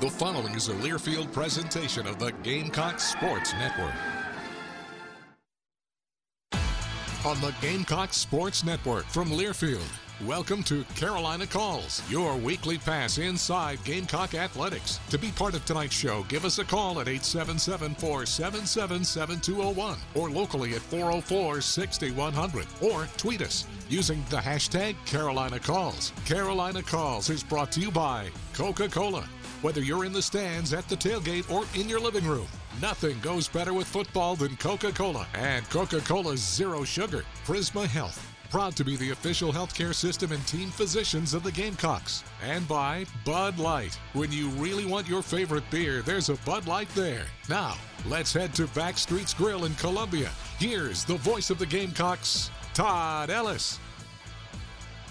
The following is a Learfield presentation of the Gamecock Sports Network. On the Gamecock Sports Network from Learfield, welcome to Carolina Calls, your weekly pass inside Gamecock athletics. To be part of tonight's show, give us a call at 877 477 7201 or locally at 404 6100 or tweet us using the hashtag Carolina Calls. Carolina Calls is brought to you by Coca Cola. Whether you're in the stands, at the tailgate, or in your living room, nothing goes better with football than Coca Cola. And Coca Cola's Zero Sugar, Prisma Health. Proud to be the official healthcare system and team physicians of the Gamecocks. And by Bud Light. When you really want your favorite beer, there's a Bud Light there. Now, let's head to Backstreet's Grill in Columbia. Here's the voice of the Gamecocks, Todd Ellis.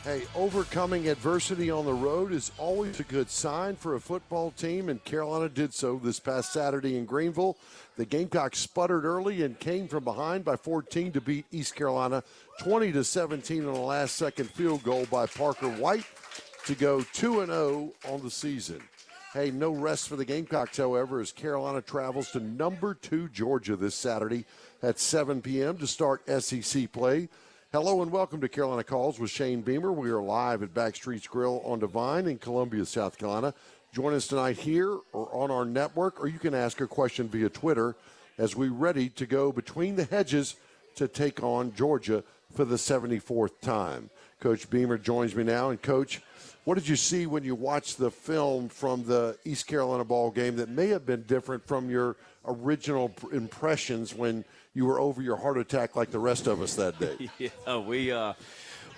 Hey, overcoming adversity on the road is always a good sign for a football team, and Carolina did so this past Saturday in Greenville. The Gamecocks sputtered early and came from behind by 14 to beat East Carolina 20 to 17 on a last second field goal by Parker White to go 2 and 0 on the season. Hey, no rest for the Gamecocks, however, as Carolina travels to number two Georgia this Saturday at 7 p.m. to start SEC play. Hello and welcome to Carolina Calls with Shane Beamer. We are live at Backstreet's Grill on Devine in Columbia, South Carolina. Join us tonight here or on our network, or you can ask a question via Twitter as we ready to go between the hedges to take on Georgia for the 74th time. Coach Beamer joins me now. And, Coach, what did you see when you watched the film from the East Carolina ball game that may have been different from your original impressions when – you were over your heart attack like the rest of us that day. yeah, we uh,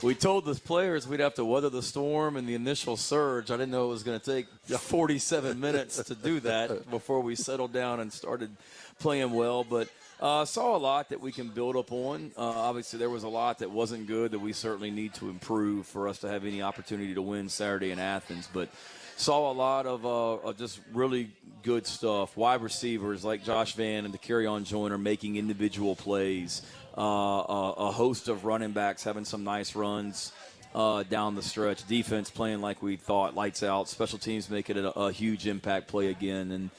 we told the players we'd have to weather the storm and the initial surge. I didn't know it was going to take 47 minutes to do that before we settled down and started playing well, but. Uh, saw a lot that we can build up on. Uh, obviously, there was a lot that wasn't good that we certainly need to improve for us to have any opportunity to win Saturday in Athens. But saw a lot of, uh, just really good stuff. Wide receivers like Josh Vann and Dakereon Joyner making individual plays. Uh, uh, a host of running backs having some nice runs uh, down the stretch. Defense playing like we thought, lights out. Special teams making it a, a huge impact play again. And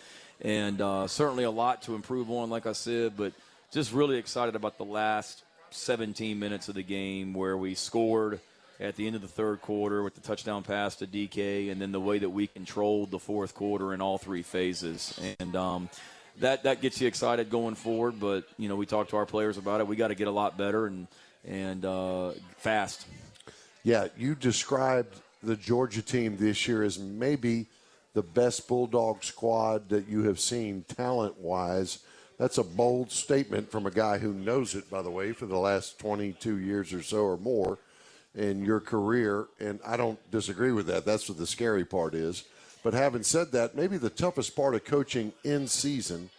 and uh, certainly a lot to improve on, like I said. But just really excited about the last 17 minutes of the game where we scored at the end of the third quarter with the touchdown pass to DK, and then the way that we controlled the fourth quarter in all three phases. And um, that that gets you excited going forward. But you know, we talked to our players about it. We got to get a lot better and and uh, fast. Yeah, you described the Georgia team this year as maybe the best Bulldog squad that you have seen talent wise. That's a bold statement from a guy who knows it, by the way, for the last 22 years or so or more in your career. And I don't disagree with that. That's what the scary part is. But having said that, maybe the toughest part of coaching in season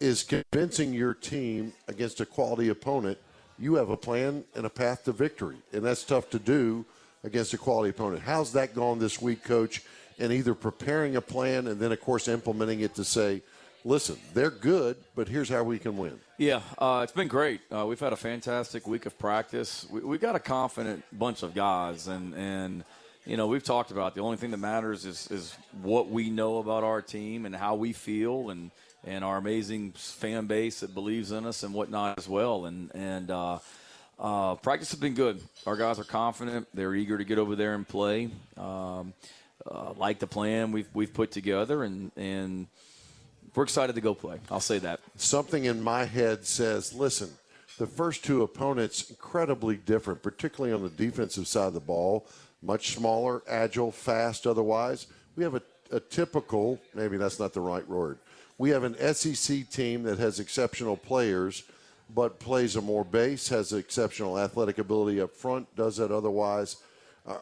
is convincing your team against a quality opponent you have a plan and a path to victory. And that's tough to do against a quality opponent. How's that gone this week, coach? And either preparing a plan and then, of course, implementing it to say, listen, they're good, but here's how we can win. Yeah, uh, it's been great. Uh, we've had a fantastic week of practice. We, we got a confident bunch of guys, and and you know we've talked about the only thing that matters is is what we know about our team and how we feel, and and our amazing fan base that believes in us and whatnot as well. And and uh, uh, practice has been good. Our guys are confident. They're eager to get over there and play. Um, uh, like the plan we've we've put together, and and we're excited to go play. I'll say that. Something in my head says, listen. The first two opponents incredibly different, particularly on the defensive side of the ball. Much smaller, agile, fast. Otherwise, we have a, a typical. Maybe that's not the right word we have an SEC team that has exceptional players, but plays a more base, has exceptional athletic ability up front, does that otherwise.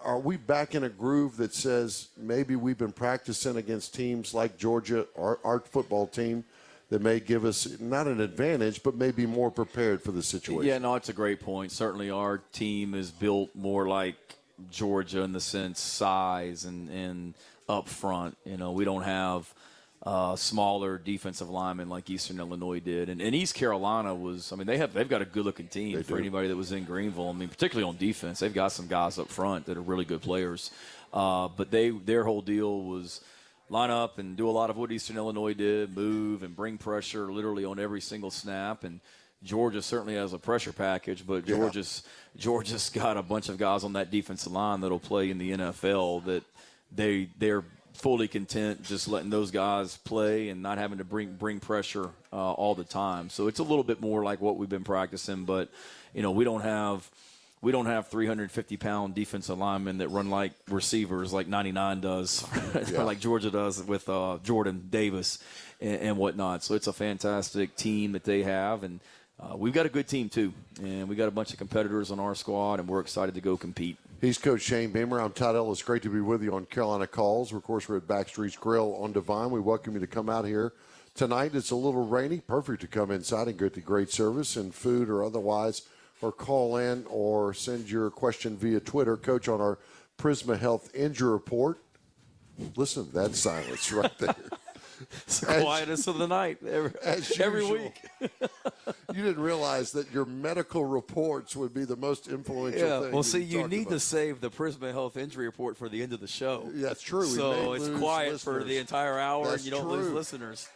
Are we back in a groove that says maybe we've been practicing against teams like Georgia, our, our football team, that may give us not an advantage, but maybe more prepared for the situation? Yeah, no, it's a great point. Certainly, our team is built more like Georgia in the sense size and, and up front. You know, we don't have – uh, smaller defensive linemen like Eastern Illinois did, and, and, East Carolina was. I mean, they have they've got a good looking team they for do. anybody that was in Greenville. I mean, particularly on defense, they've got some guys up front that are really good players. Uh, but they their whole deal was line up and do a lot of what Eastern Illinois did, move and bring pressure literally on every single snap and. Georgia certainly has a pressure package, but Georgia's yeah. Georgia's got a bunch of guys on that defensive line that'll play in the NFL that they they're fully content just letting those guys play and not having to bring bring pressure uh, all the time. So it's a little bit more like what we've been practicing, but you know we don't have we don't have 350 pound defensive linemen that run like receivers like 99 does, yeah. like Georgia does with uh, Jordan Davis and, and, whatnot. So it's a fantastic team that they have, and uh, we've got a good team too, and we got a bunch of competitors on our squad, and we're excited to go compete. He's Coach Shane Beamer. I'm Todd Ellis. Great to be with you on Carolina Calls. Of course, we're at Backstreet's Grill on Devine. We welcome you to come out here tonight. It's a little rainy. Perfect to come inside and get the great service and food or otherwise, or call in or send your question via Twitter. Coach, on our Prisma Health Injury Report. Listen to that silence right there. It's the quietest of the night every, every week. you didn't realize that your medical reports would be the most influential yeah, thing. Well, see, you need about. to save the Prisma Health Injury Report for the end of the show. Yeah, that's true. So it's quiet listeners. for the entire hour, that's and you don't true. lose listeners.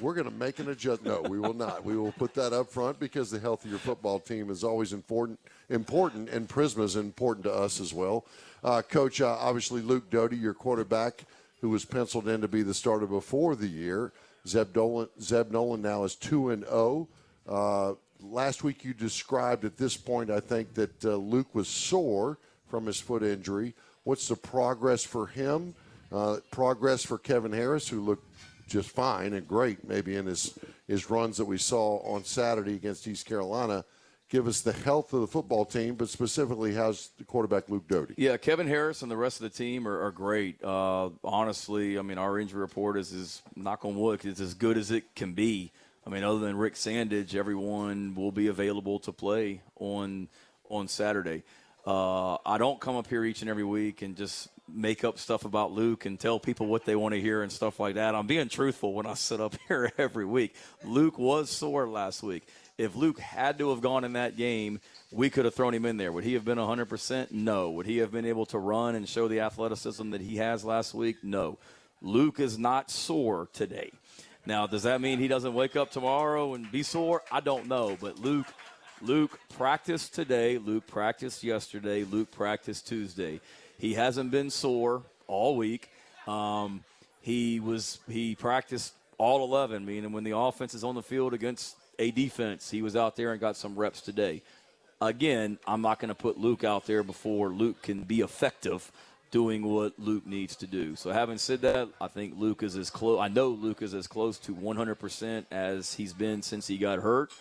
We're going to make an adjustment. No, we will not. We will put that up front because the health of your football team is always important, important, and Prisma is important to us as well. Uh, Coach, uh, obviously Luke Doty, your quarterback who was penciled in to be the starter before the year. Zeb Noland, Zeb Noland now is 2 and 0. Uh, last week you described at this point, I think, that uh, Luke was sore from his foot injury. What's the progress for him? Uh, progress for Kevin Harris, who looked just fine and great, maybe in his, his runs that we saw on Saturday against East Carolina give us the health of the football team, but specifically how's the quarterback Luke Doty? Yeah, Kevin Harris and the rest of the team are, are great. Uh, honestly, I mean, our injury report is, is knock on wood, it's as good as it can be. I mean, other than Rick Sandidge, everyone will be available to play on on Saturday. Uh, I don't come up here each and every week and just make up stuff about Luke and tell people what they want to hear and stuff like that. I'm being truthful when I sit up here every week. Luke was sore last week if Luke had to have gone in that game, we could have thrown him in there. Would he have been 100%? No. Would he have been able to run and show the athleticism that he has last week? No. Luke is not sore today. Now, does that mean he doesn't wake up tomorrow and be sore? I don't know. But Luke, Luke practiced today. Luke practiced yesterday. Luke practiced Tuesday. He hasn't been sore all week. Um, he was he practiced all 11, meaning when the offense is on the field against a defense, he was out there and got some reps today. Again, I'm not going to put Luke out there before Luke can be effective doing what Luke needs to do. So, having said that, I think Luke is as close. I know Luke is as close to 100% as he's been since he got hurt.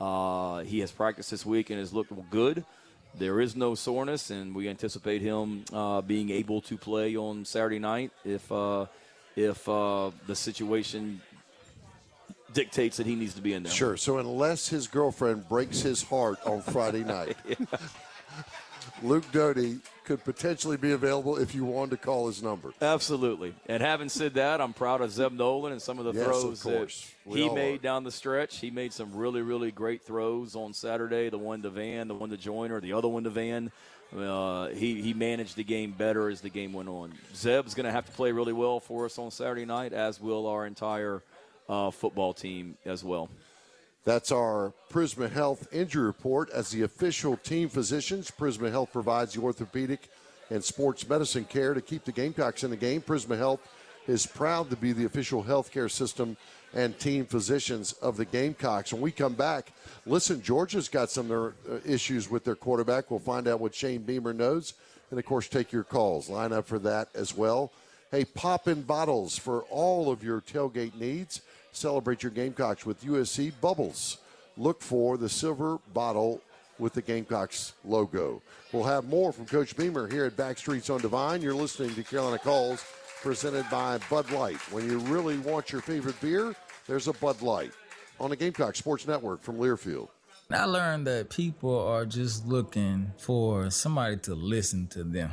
Uh, he has practiced this week and has looked good. There is no soreness, and we anticipate him uh, being able to play on Saturday night if uh, if uh, the situation dictates that he needs to be in there. Sure. So unless his girlfriend breaks his heart on Friday night, Luke Doty could potentially be available if you wanted to call his number. Absolutely. And having said that, I'm proud of Zeb Noland and some of the Yes, throws of that he made are. down the stretch. He made some really, really great throws on Saturday. The one to Vann, the one to Joyner, the other one to Vann. Uh, he, he managed the game better as the game went on. Zeb's going to have to play really well for us on Saturday night, as will our entire uh, football team as well. That's our Prisma Health injury report. As the official team physicians, Prisma Health provides the orthopedic and sports medicine care to keep the Gamecocks in the game. Prisma Health is proud to be the official healthcare system and team physicians of the Gamecocks. When we come back, listen, Georgia's got some uh, issues with their quarterback. We'll find out what Shane Beamer knows. And of course, take your calls. Line up for that as well. Hey, pop in bottles for all of your tailgate needs. Celebrate your Gamecocks with USC Bubbles. Look for the silver bottle with the Gamecocks logo. We'll have more from Coach Beamer here at Backstreets on Devine. You're listening to Carolina Calls presented by Bud Light. When you really want your favorite beer, there's a Bud Light on the Gamecock Sports Network from Learfield. I learned that people are just looking for somebody to listen to them.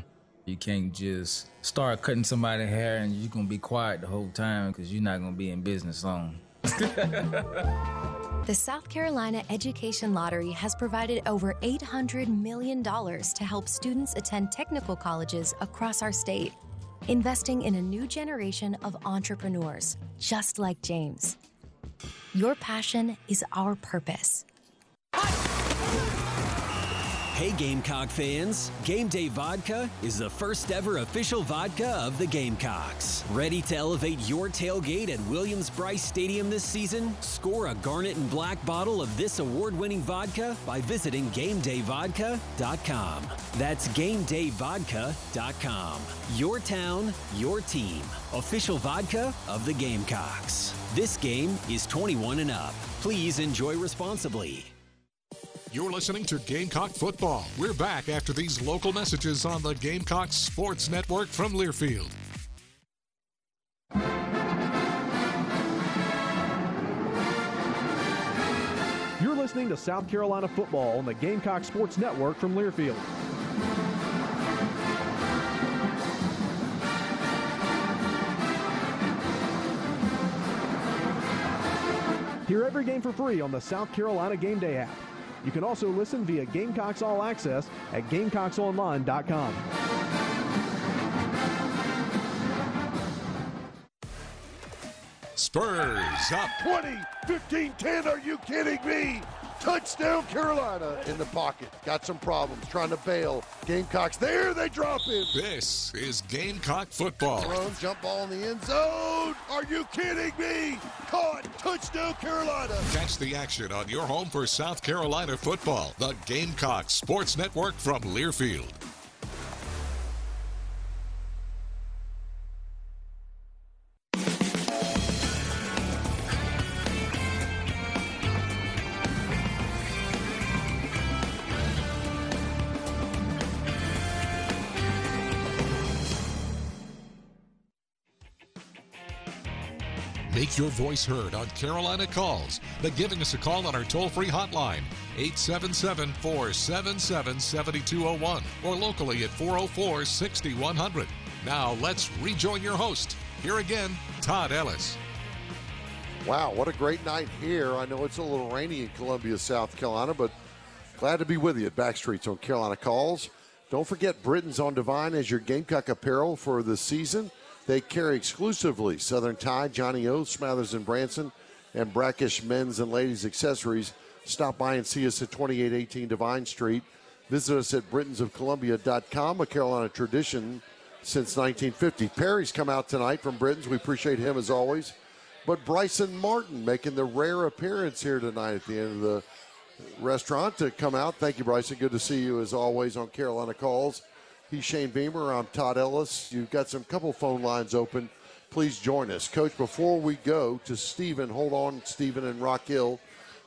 You can't just start cutting somebody's hair and you're gonna be quiet the whole time because you're not gonna be in business long. The South Carolina Education Lottery has provided over $800 million to help students attend technical colleges across our state, investing in a new generation of entrepreneurs just like James. Your passion is our purpose. Hey, Gamecock fans! Game Day Vodka is the first ever official vodka of the Gamecocks. Ready to elevate your tailgate at Williams Brice Stadium this season? Score a garnet and black bottle of this award winning vodka by visiting GameDayVodka.com. That's GameDayVodka.com. Your town, your team. Official vodka of the Gamecocks. This game is 21 and up. Please enjoy responsibly. You're listening to Gamecock Football. We're back after these local messages on the Gamecock Sports Network from Learfield. You're listening to South Carolina football on the Gamecock Sports Network from Learfield. Hear every game for free on the South Carolina Game Day app. You can also listen via Gamecocks All Access at GamecocksOnline.com. Spurs up 20, 15, 10. Are you kidding me? Touchdown, Carolina in the pocket. Got some problems trying to bail. Gamecocks there. They drop in. This is Gamecock Football. Thrown jump ball in the end zone. Are you kidding me? Caught. Touchdown, Carolina. Catch the action on your home for South Carolina football. The Gamecock Sports Network from Learfield. Your voice heard on Carolina Calls by giving us a call on our toll free hotline, 877 477 7201, or locally at 404 6100. Now let's rejoin your host. Here again, Todd Ellis. Wow, what a great night here. I know it's a little rainy in Columbia, South Carolina, but glad to be with you at Backstreets on Carolina Calls. Don't forget Britton's on Devine as your Gamecock apparel for the season. They carry exclusively Southern Tide, Johnnie-O, Smathers and Branson, and Brackish men's and ladies accessories. Stop by and see us at 2818 Devine Street. Visit us at BrittonsofColumbia.com, a Carolina tradition since 1950. Perry's come out tonight from Brittons. We appreciate him as always. But Bryson Martin making the rare appearance here tonight at the end of the restaurant to come out. Thank you, Bryson. Good to see you as always on Carolina Calls. He's Shane Beamer. I'm Todd Ellis. You've got some couple phone lines open. Please join us. Coach, before we go to Stephen, hold on, Stephen and Rock Hill.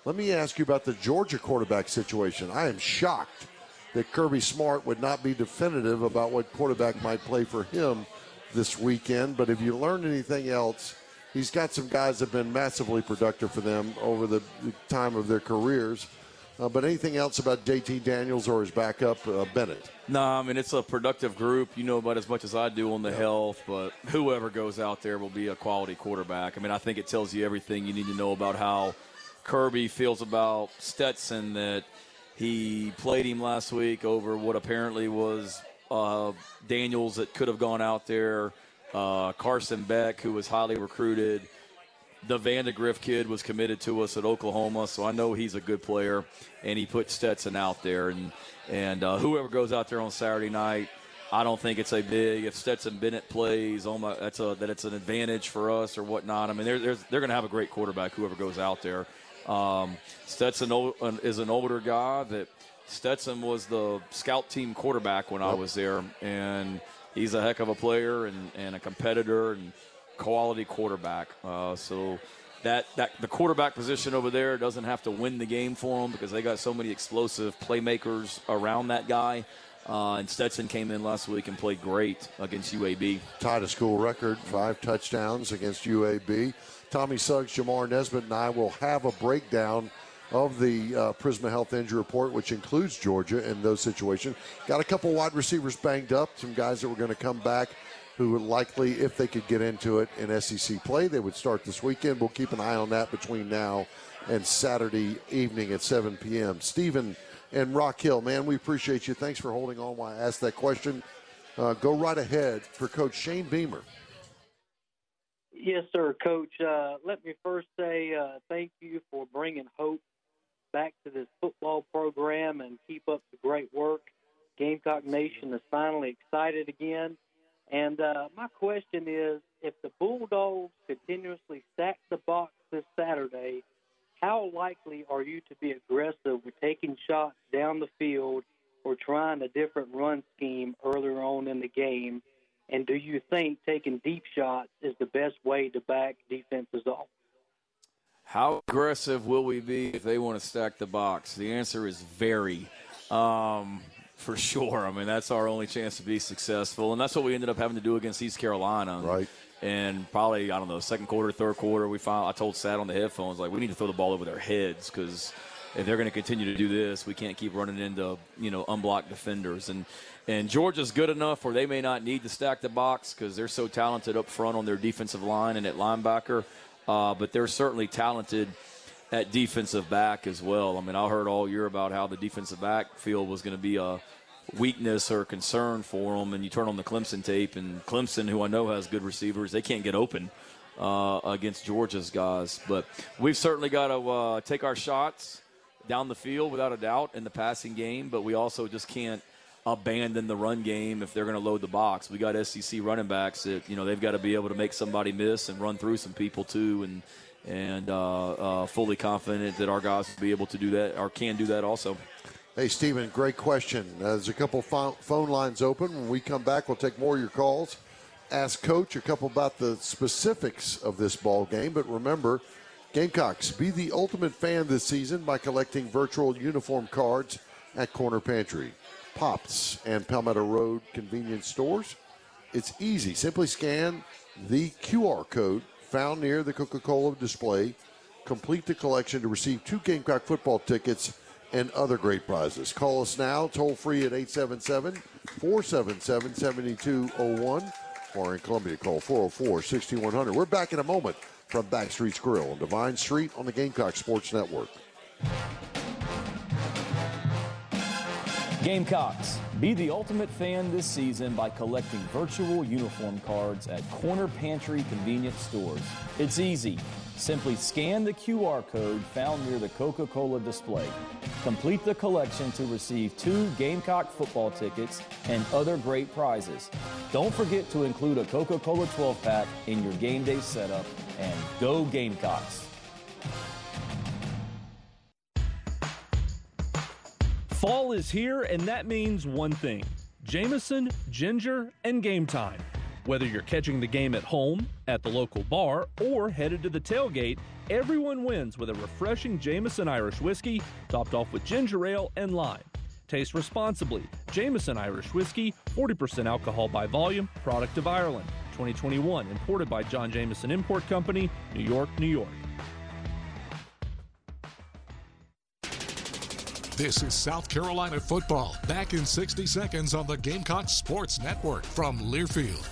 Let me ask you about the Georgia quarterback situation. I am shocked that Kirby Smart would not be definitive about what quarterback might play for him this weekend. But if you learned anything else, he's got some guys that have been massively productive for them over the time of their careers. Uh, but anything else about JT Daniels or his backup, uh, Bennett? No, I mean, it's a productive group. You know about as much as I do on the health, but whoever goes out there will be a quality quarterback. I mean, I think it tells you everything you need to know about how Kirby feels about Stetson that he played him last week over what apparently was uh, Daniels that could have gone out there, uh, Carson Beck, who was highly recruited. The Vandagriff kid was committed to us at Oklahoma, so I know he's a good player, and he put Stetson out there. And and uh, whoever goes out there on Saturday night, I don't think it's a big. If Stetson Bennett plays, oh my, that's a that it's an advantage for us or whatnot. I mean, they're they're, they're going to have a great quarterback. Whoever goes out there, um, Stetson is an older guy that Stetson was the scout team quarterback when I was there, and he's a heck of a player and, and a competitor and quality quarterback. Uh, so that, that the quarterback position over there doesn't have to win the game for them because they got so many explosive playmakers around that guy. Uh, and Stetson came in last week and played great against UAB. Tied a school record, five touchdowns against UAB. Tommy Suggs, Jamar Nesbit, and I will have a breakdown of the uh, Prisma Health Injury Report, which includes Georgia in those situations. Got a couple wide receivers banged up, some guys that were going to come back who would likely, if they could get into it in SEC play, they would start this weekend. We'll keep an eye on that between now and Saturday evening at 7 p.m. Stephen and Rock Hill, man, we appreciate you. Thanks for holding on while I asked that question. Uh, go right ahead for Coach Shane Beamer. Yes, sir, Coach. Uh, let me first say uh, thank you for bringing hope back to this football program and keep up the great work. Gamecock Nation is finally excited again. And uh, my question is if the Bulldogs continuously stack the box this Saturday, how likely are you to be aggressive with taking shots down the field or trying a different run scheme earlier on in the game? And do you think taking deep shots is the best way to back defenses off? How aggressive will we be if they want to stack the box? The answer is very. Um, for sure. I mean, that's our only chance to be successful, and that's what we ended up having to do against East Carolina. Right. And probably I don't know, second quarter, third quarter, we found. I told Sat on the headphones like we need to throw the ball over their heads because if they're going to continue to do this, we can't keep running into you know unblocked defenders. And and Georgia's good enough where they may not need to stack the box because they're so talented up front on their defensive line and at linebacker. Uh, but they're certainly talented at defensive back as well. I mean, I heard all year about how the defensive backfield was going to be a weakness or concern for them, and you turn on the Clemson tape, and Clemson, who I know has good receivers, they can't get open uh, against Georgia's guys. But we've certainly got to uh, take our shots down the field without a doubt in the passing game, but we also just can't abandon the run game if they're going to load the box. We got SEC running backs that you know they've got to be able to make somebody miss and run through some people too, and and uh, uh, fully confident that our guys will be able to do that or can do that also. Hey, Stephen, great question. Uh, there's a couple phone lines open. When we come back, we'll take more of your calls. Ask Coach a couple about the specifics of this ball game. But remember, Gamecocks, be the ultimate fan this season by collecting virtual uniform cards at Corner Pantry, Pops, and Palmetto Road convenience stores. It's easy. Simply scan the QR code found near the Coca Cola display. Complete the collection to receive two Gamecock football tickets and other great prizes. Call us now, toll free at 877 477 7201 or in Columbia, call 404 6100. We're back in a moment from Backstreet's Grill on Devine Street on the Gamecock Sports Network. Gamecocks Be the ultimate fan this season by collecting virtual uniform cards at Corner Pantry convenience stores. It's easy. Simply scan the QR code found near the Coca Cola display. Complete the collection to receive two Gamecock football tickets and other great prizes. Don't forget to include a Coca Cola 12 pack in your game day setup and go Gamecocks! Fall is here, and that means one thing Jameson, ginger, and game time. Whether you're catching the game at home, at the local bar, or headed to the tailgate, everyone wins with a refreshing Jameson Irish whiskey topped off with ginger ale and lime. Taste responsibly. Jameson Irish Whiskey, 40% alcohol by volume, product of Ireland. 2021, imported by John Jameson Import Company, New York, New York. This is South Carolina football. Back in 60 seconds on the Gamecock Sports Network from Learfield.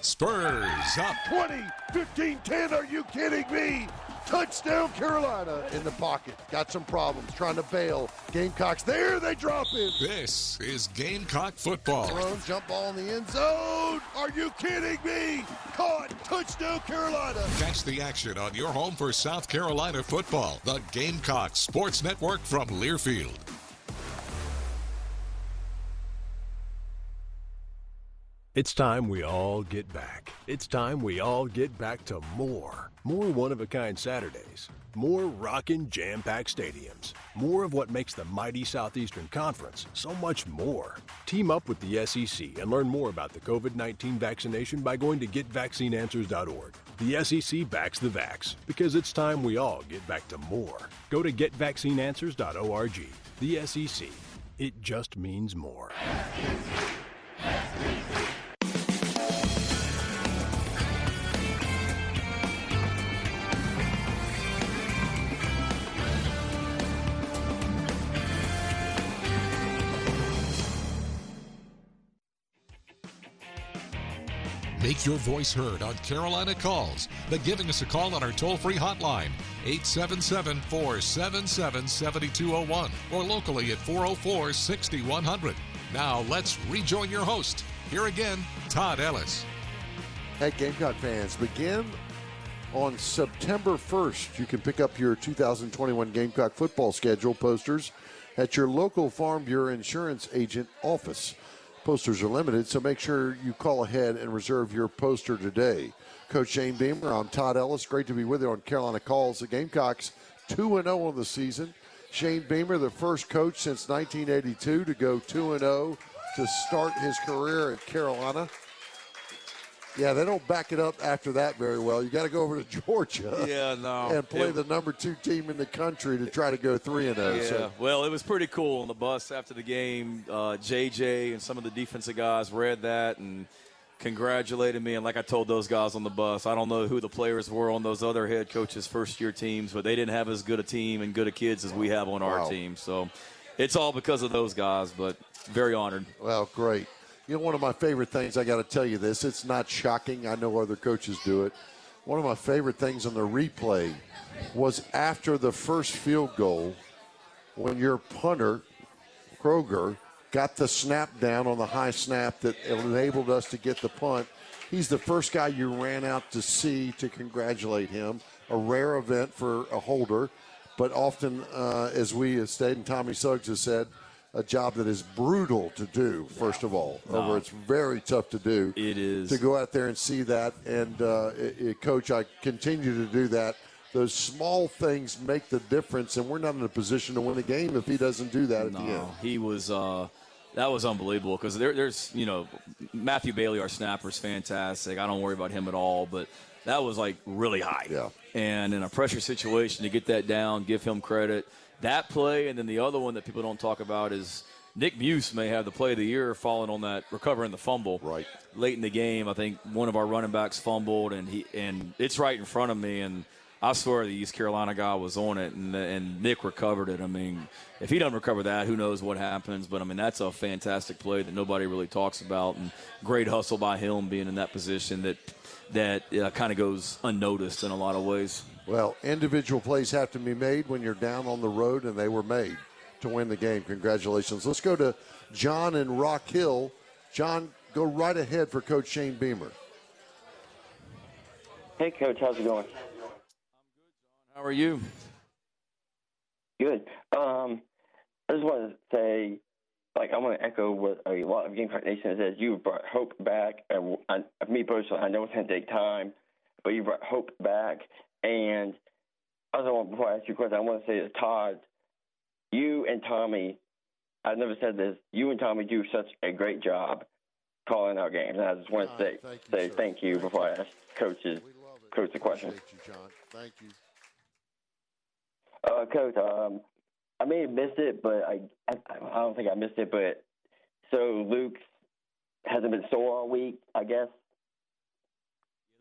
Spurs up 20, 15, 10. Are you kidding me? Touchdown Carolina in the pocket. Got some problems trying to bail. Gamecocks there, they drop it. This is Gamecock football. Thrown jump ball in the end zone. Are you kidding me? Caught. Touchdown Carolina. Catch the action on your home for South Carolina football. The Gamecock Sports Network from Learfield. It's time we all get back. It's time we all get back to more. More one of a kind Saturdays. More rockin' jam packed stadiums. More of what makes the mighty Southeastern Conference so much more. Team up with the SEC and learn more about the COVID 19 vaccination by going to getvaccineanswers.org. The SEC backs the vax because it's time we all get back to more. Go to getvaccineanswers.org. The SEC. It just means more. Make your voice heard on Carolina Calls by giving us a call on our toll free hotline, 877 477 7201, or locally at 404 6100. Now let's rejoin your host. Here again, Todd Ellis. Hey, Gamecock fans, begin on September 1st. You can pick up your 2021 Gamecock football schedule posters at your local Farm Bureau insurance agent office. Posters are limited, so make sure you call ahead and reserve your poster today. Coach Shane Beamer, I'm Todd Ellis. Great to be with you on Carolina Calls. The Gamecocks 2 0 on the season. Shane Beamer, the first coach since 1982 to go 2 0 to start his career at Carolina. Yeah, they don't back it up after that very well. You got to go over to Georgia. Yeah, no. And play It- the number two team in the country to try to go 3 and 0. Yeah, So well, it was pretty cool on the bus after the game. Uh, JJ and some of the defensive guys read that and congratulated me. And like I told those guys on the bus, I don't know who the players were on those other head coaches' first year teams, but they didn't have as good a team and good a kids as we have on our Wow. team. So it's all because of those guys, but very honored. Well, great. You know, one of my favorite things, I got to tell you this, it's not shocking. I know other coaches do it. One of my favorite things on the replay was after the first field goal when your punter, Kroeger, got the snap down on the high snap that enabled us to get the punt. He's the first guy you ran out to see to congratulate him. A rare event for a holder, but often, uh, as we have stated, and Tommy Suggs has said, a job that is brutal to do. First of all, No. over it's very tough to do. It is to go out there and see that. And uh, i- i- coach, I continue to do that. Those small things make the difference, and we're not in a position to win a game if he doesn't do that at the end. No, he was. Uh, that was unbelievable because there, there's, you know, Matthew Bailey, our snapper, is fantastic. I don't worry about him at all, but that was like really high. Yeah. And in a pressure situation, to get that down, give him credit. That play, and then the other one that people don't talk about is Nick Muse may have the play of the year falling on that recovering the fumble. Right. Late in the game, I think one of our running backs fumbled, and he and it's right in front of me, and I swear the East Carolina guy was on it, and and Nick recovered it. I mean, if he doesn't recover that, who knows what happens? But I mean, that's a fantastic play that nobody really talks about, and great hustle by him being in that position that that uh, kind of goes unnoticed in a lot of ways. Well, individual plays have to be made when you're down on the road, and they were made. to win the game. Congratulations. Let's go to John in Rock Hill. John, go right ahead for Coach Shane Beamer. Hey, Coach, how's it going? I'm good, John. How are you? Good. Um, I just want to say, like, I want to echo what a lot of Gamecock Nation says. You brought hope back. And I, me personally, I know it's going to take time, but you brought hope back. And I also want, before I ask you a question, I want to say to Todd, you and Tommy, I've never said this, you and Tommy do such a great job calling our games. And I just want to say thank you, say sir. thank you before I ask coaches, coach the question. Appreciate you, John. Thank you. Uh, Coach, um, I may have missed it, but I, I I don't think I missed it. But so Luke hasn't been sore all week, I guess.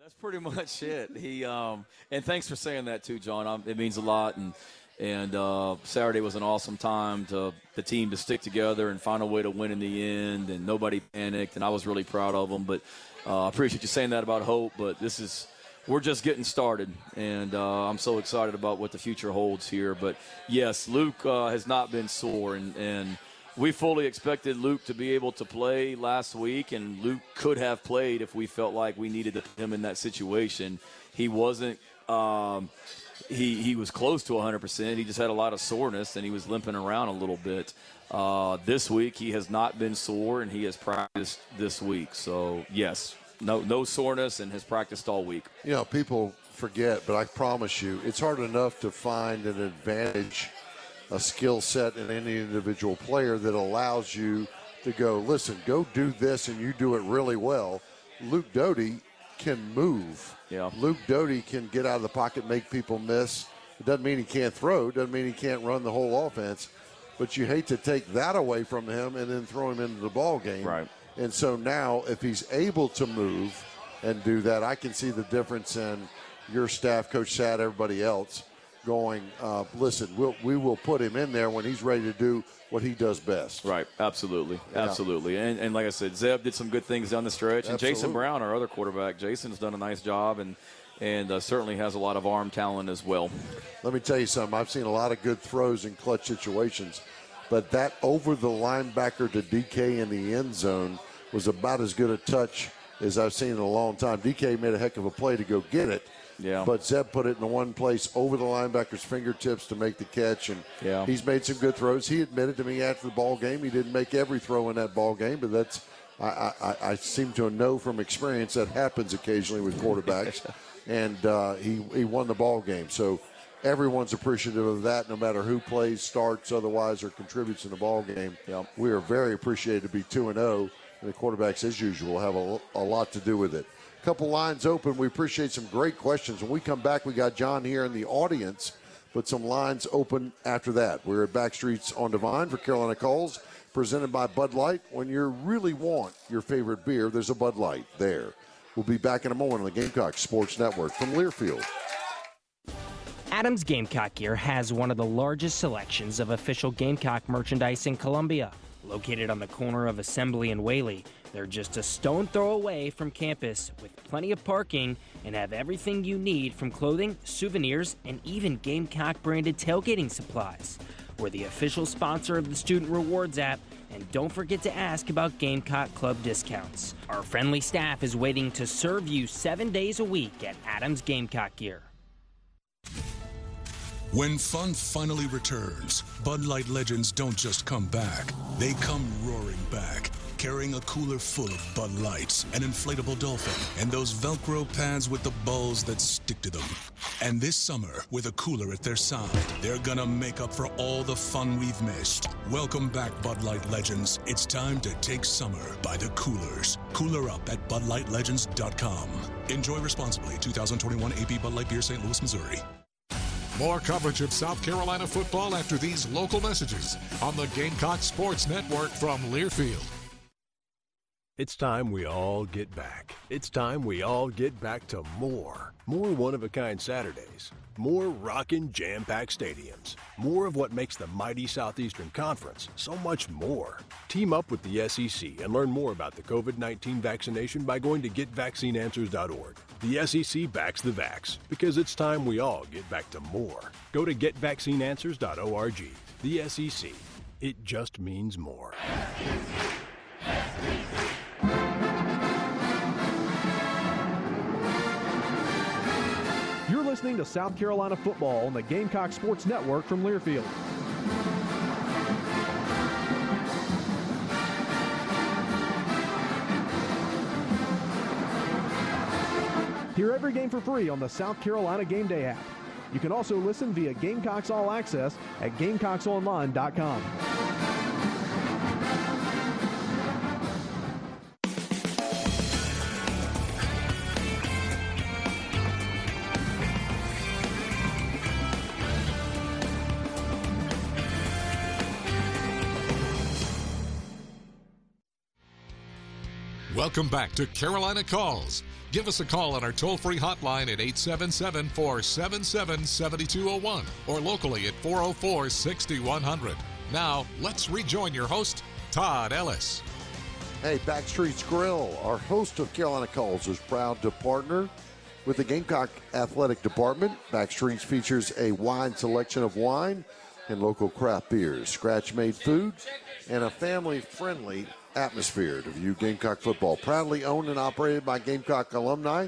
That's pretty much it. He um, and thanks for saying that too, John. Um, it means a lot. And and uh, Saturday was an awesome time to the team to stick together and find a way to win in the end. And nobody panicked, and I was really proud of them. But uh, I appreciate you saying that about hope. But this is we're just getting started, and uh, I'm so excited about what the future holds here. But yes, Luke uh, has not been sore, and and we fully expected Luke to be able to play last week, and Luke could have played if we felt like we needed him in that situation. He wasn't. Um, he he was close to 100%. He just had a lot of soreness, and he was limping around a little bit. Uh, this week, he has not been sore, and he has practiced this week. So yes, no no soreness, and has practiced all week. You know, people forget, but I promise you, it's hard enough to find an advantage, a skill set in any individual player that allows you to go, listen, go do this, and you do it really well. Luke Doty can move. Yeah. Luke Doty can get out of the pocket, make people miss. It doesn't mean he can't throw. It doesn't mean he can't run the whole offense. But you hate to take that away from him and then throw him into the ball game. Right. And so now, if he's able to move and do that, I can see the difference in your staff, Coach Sad, everybody else, going, uh, listen, we'll, we will put him in there when he's ready to do what he does best. Right, absolutely, Yeah. absolutely, and, and like I said, Zeb did some good things down the stretch, and Jason Brown, our other quarterback, Jason's done a nice job, and and uh, certainly has a lot of arm talent as well. Let me tell you something. I've seen a lot of good throws in clutch situations, but that over the linebacker to DK in the end zone was about as good a touch as I've seen in a long time. DK made a heck of a play to go get it. Yeah. But Zeb put it in the one place over the linebacker's fingertips to make the catch, and Yeah. he's made some good throws. He admitted to me after the ball game he didn't make every throw in that ball game, but that's I, I, I- seem to know from experience that happens occasionally with quarterbacks, and uh, he he won the ball game. So everyone's appreciative of that, no matter who plays, starts, otherwise, or contributes in the ball game. We are very appreciated to be two and zero, and the quarterbacks, as usual, have a, a lot to do with it. Couple lines open. We appreciate some great questions. When we come back, we got John here in the audience, but some lines open after that. We're at Backstreets on Devine for Carolina Calls, presented by Bud Light. When you really want your favorite beer, there's a Bud Light there. We'll be back in a moment on the Gamecock Sports Network from Learfield. Adams Gamecock Gear has one of the largest selections of official Gamecock merchandise in Columbia. Located on the corner of Assembly and Whaley, they're just a stone throw away from campus with plenty of parking and have everything you need from clothing, souvenirs, and even Gamecock branded tailgating supplies. We're the official sponsor of the Student Rewards app, and don't forget to ask about Gamecock Club discounts. Our friendly staff is waiting to serve you seven days a week at Adams Gamecock Gear. When fun finally returns, Bud Light legends don't just come back, they come roaring back. Carrying a cooler full of Bud Lights, an inflatable dolphin, and those Velcro pads with the balls that stick to them. And this summer, with a cooler at their side, they're gonna make up for all the fun we've missed. Welcome back, Bud Light legends. It's time to take summer by the coolers. Cooler up at BudLightLegends.com. Enjoy responsibly. 2021 AB Bud Light Beer, St. Louis, Missouri. More coverage of South Carolina football after these local messages on the Gamecock Sports Network from Learfield. It's time we all get back. It's time we all get back to more. More one of a kind Saturdays. More rockin' jam packed stadiums. More of what makes the mighty Southeastern Conference so much more. Team up with the SEC and learn more about the COVID 19 vaccination by going to getvaccineanswers.org. The SEC backs the vax because it's time we all get back to more. Go to getvaccineanswers.org. The SEC. It just means more. You're listening to South Carolina football on the Gamecock Sports Network from Learfield. Hear every game for free on the South Carolina Game Day app. You can also listen via Gamecocks All Access at GamecocksOnline.com. Welcome back to Carolina Calls. Give us a call on our toll free hotline at 877 477 7201 or locally at 404 6100. Now, let's rejoin your host, Todd Ellis. Hey, Backstreet's Grill, our host of Carolina Calls, is proud to partner with the Gamecock Athletic Department. Backstreets features a wide selection of wine and local craft beers, scratch made food, and a family friendly atmosphere to view Gamecock football. Proudly owned and operated by Gamecock alumni,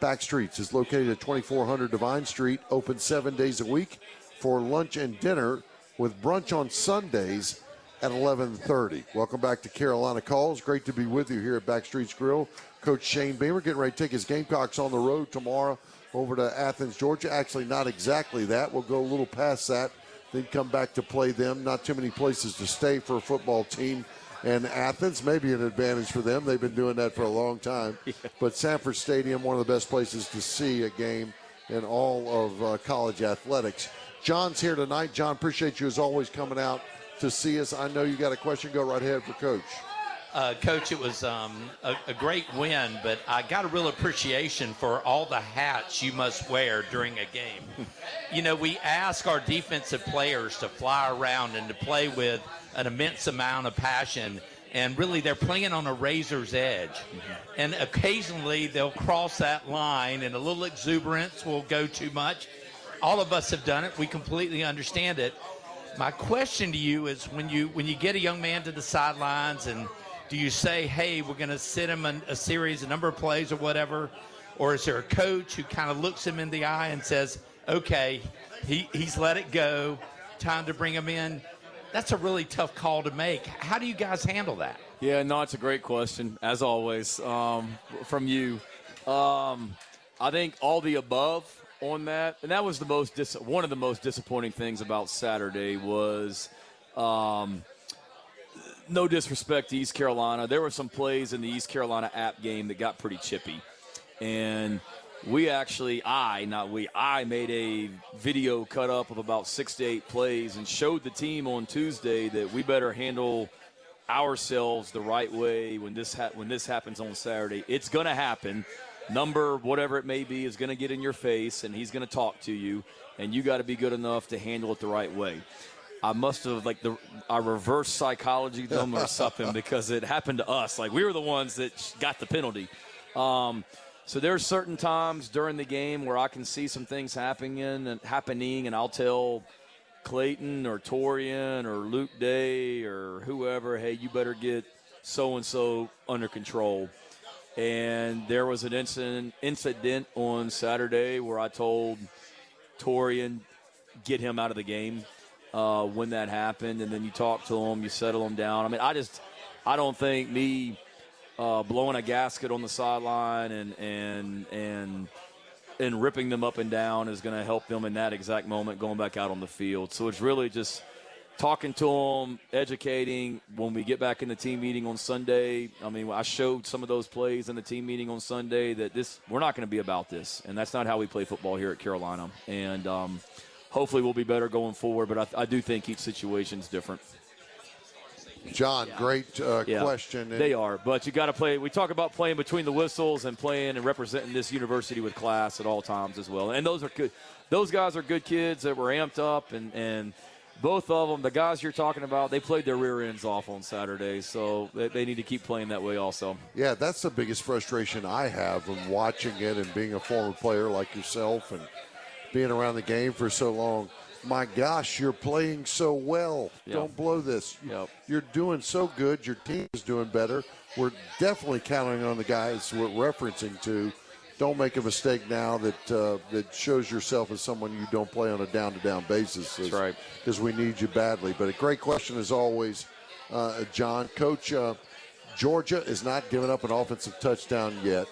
Backstreets is located at 2400 Devine Street, open seven days a week for lunch and dinner with brunch on Sundays at 11:30. Welcome back to Carolina Calls. Great to be with you here at Backstreets Grill. Coach Shane Beamer getting ready to take his Gamecocks on the road tomorrow over to Athens, Georgia. Actually, not exactly that. We'll go a little past that, then come back to play them. Not too many places to stay for a football team. And Athens may be an advantage for them. They've been doing that for a long time. But Sanford Stadium, one of the best places to see a game in all of uh, college athletics. John's here tonight. John, appreciate you as always coming out to see us. I know you got a question. Go right ahead for Coach. Uh, Coach, it was um, a, a, great win, but I got a real appreciation for all the hats you must wear during a game. you know, we ask our defensive players to fly around and to play with an immense amount of passion, and really they're playing on a razor's edge. Mm-hmm. And occasionally they'll cross that line, and a little exuberance will go too much. All of us have done it. We completely understand it. My question to you is when you when you get a young man to the sidelines and do you say, hey, we're going to sit him in a series, a number of plays or whatever? Or is there a coach who kind of looks him in the eye and says, okay, he, he's let it go, time to bring him in? That's a really tough call to make. How do you guys handle that? Yeah, no, it's a great question, as always, um, from you. Um, I think all the above on that, and that was the most dis- one of the most disappointing things about Saturday was um, – no disrespect to East Carolina. There were some plays in the East Carolina app game that got pretty chippy. And we actually, I, not we, I made a video cut up of about six to eight plays and showed the team on Tuesday that we better handle ourselves the right way when this ha- when this happens on Saturday. It's going to happen. Number whatever it may be is going to get in your face and he's going to talk to you and you got to be good enough to handle it the right way. I must have like the I reverse psychology them or something because it happened to us. Like we were the ones that got the penalty. Um, so there's certain times during the game where I can see some things happening and happening, and I'll tell Clayton or Torrian or Luke Day or whoever, hey, you better get so and so under control. And there was an incident incident on Saturday where I told Torrian get him out of the game uh, when that happened, and then you talk to them, you settle them down. I mean, I just, I don't think me uh, blowing a gasket on the sideline and and and and ripping them up and down is going to help them in that exact moment going back out on the field. So it's really just talking to them, educating. When we get back in the team meeting on Sunday, I mean, I showed some of those plays in the team meeting on Sunday that this we're not going to be about this, and that's not how we play football here at Carolina. And um, hopefully we'll be better going forward. But I, I do think each situation is different. John, yeah. great uh, yeah, question. They are, but you got to play. We talk about playing between the whistles and playing and representing this university with class at all times as well. And those are good. Those guys are good kids that were amped up and and both of them, the guys you're talking about, they played their rear ends off on Saturday, so they, they need to keep playing that way also. Yeah, that's the biggest frustration I have when watching it and being a former player like yourself and being around the game for so long. My gosh, you're playing so well. Yep. Don't blow this. Yep. You're doing so good. Your team is doing better. We're definitely counting on the guys we're referencing to. Don't make a mistake now that uh, that shows yourself as someone you don't play on a down to down basis. That's right. Because we need you badly. But a great question as always, uh, John. Coach, uh, Georgia is not giving up an offensive touchdown yet.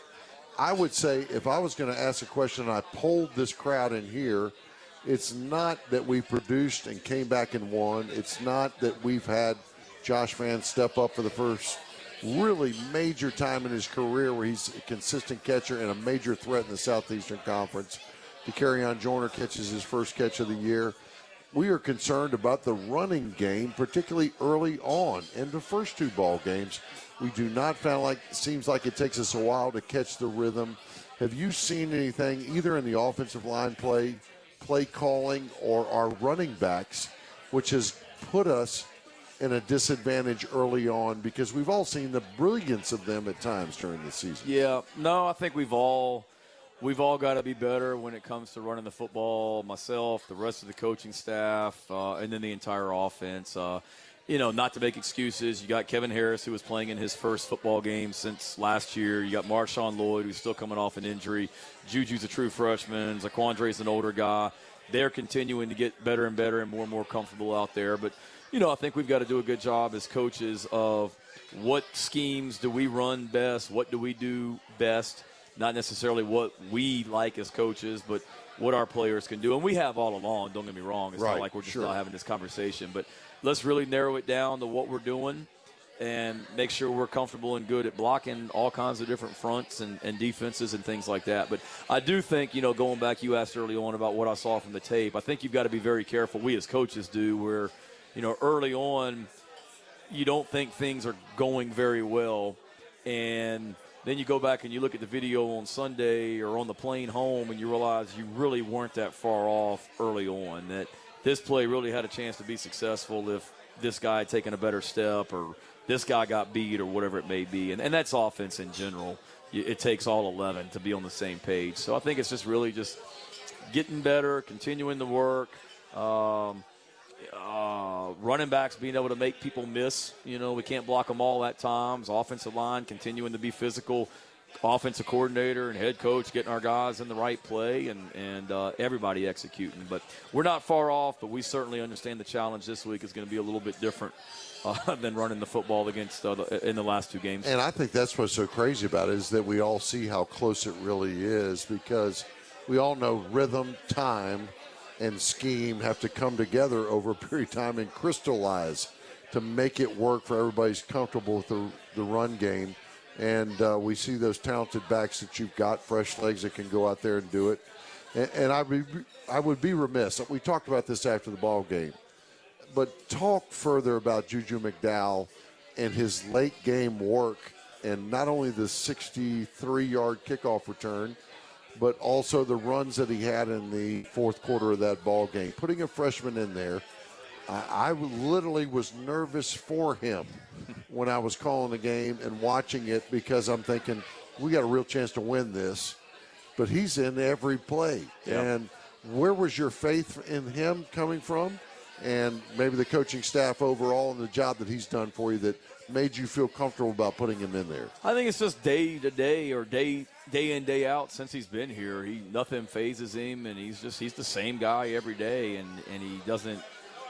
I would say if I was going to ask a question and I polled this crowd in here, it's not that we produced and came back and won. It's not that we've had Josh Vann step up for the first really major time in his career where he's a consistent catcher and a major threat in the Southeastern Conference. Dakereon, Joyner catches his first catch of the year. We are concerned about the running game, particularly early on in the first two ball games. We do not feel like seems like it takes us a while to catch the rhythm. Have you seen anything either in the offensive line play, play calling, or our running backs, which has put us in a disadvantage early on because we've all seen the brilliance of them at times during the season. Yeah, no, I think we've all we've all got to be better when it comes to running the football. Myself, the rest of the coaching staff, uh, and then the entire offense. Uh, you know, not to make excuses. You got Kevin Harris, who was playing in his first football game since last year. You got Marshawn Lloyd, who's still coming off an injury. Juju's a true freshman. ZaQuandre's an older guy. They're continuing to get better and better and more and more comfortable out there. But you know, I think we've got to do a good job as coaches of what schemes do we run best, what do we do best, not necessarily what we like as coaches, but what our players can do. And we have all along, don't get me wrong. It's Right, not like we're just sure. not having this conversation, but let's really narrow it down to what we're doing and make sure we're comfortable and good at blocking all kinds of different fronts and, and defenses and things like that. But I do think, you know, going back, you asked early on about what I saw from the tape. I think you've got to be very careful. We as coaches do, where, you know, early on, you don't think things are going very well. And then you go back and you look at the video on Sunday or on the plane home and you realize you really weren't that far off early on. That this play really had a chance to be successful if this guy had taken a better step or this guy got beat or whatever it may be. And, and that's offense in general. It takes all 11 to be on the same page. So I think it's just really just getting better, continuing the work. Um, uh, running backs being able to make people miss. You know, we can't block them all at times. Offensive line continuing to be physical. Offensive coordinator and head coach getting our guys in the right play and and uh, everybody executing. But we're not far off. But we certainly understand the challenge this week is going to be a little bit different uh, than running the football against uh, the, in the last two games. And I think that's what's so crazy about it is that we all see how close it really is because we all know rhythm, time, and scheme have to come together over a period of time and crystallize to make it work for everybody's comfortable with the, the run game. And uh, we see those talented backs that you've got, fresh legs that can go out there and do it. And, and I, be, I would be remiss. We talked about this after the ball game but talk further about Juju McDowell and his late game work and not only the 63 yard kickoff return, but also the runs that he had in the fourth quarter of that ball game. Putting a freshman in there, I, I literally was nervous for him when I was calling the game and watching it because I'm thinking we got a real chance to win this. But he's in every play. Yep. And where was your faith in him coming from? And maybe the coaching staff overall and the job that he's done for you that made you feel comfortable about putting him in there. I think it's just day to day or day day in day out since he's been here. He nothing phases him, and he's just he's the same guy every day, and and he doesn't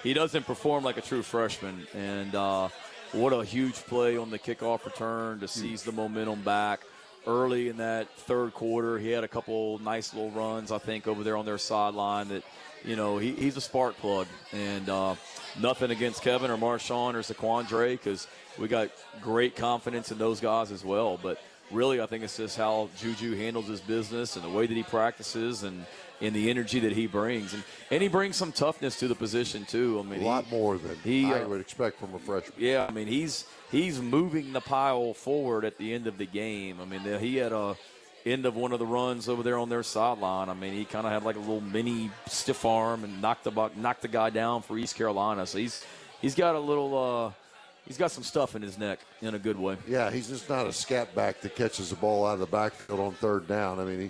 he doesn't perform like a true freshman. And uh, what a huge play on the kickoff return to seize the momentum back early in that third quarter. He had a couple nice little runs, I think, over there on their sideline that. You know, he, he's a spark plug, and uh, nothing against Kevin or Marshawn or ZaQuandre because we got great confidence in those guys as well. But really, I think it's just how Juju handles his business and the way that he practices and, and the energy that he brings. And, and he brings some toughness to the position, too. I mean, A lot he, more than he, I uh, would expect from a freshman. yeah, I mean he's he's moving the pile forward at the end of the game. I mean he had a end of one of the runs over there on their sideline. I mean, he kind of had like a little mini stiff arm and knocked the buck, knocked the guy down for East Carolina. So he's he's got a little. Uh, he's got some stuff in his neck in a good way. Yeah, he's just not a scat back that catches the ball out of the backfield on third down. I mean,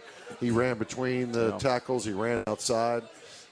he, he ran between the Yeah. tackles, he ran outside.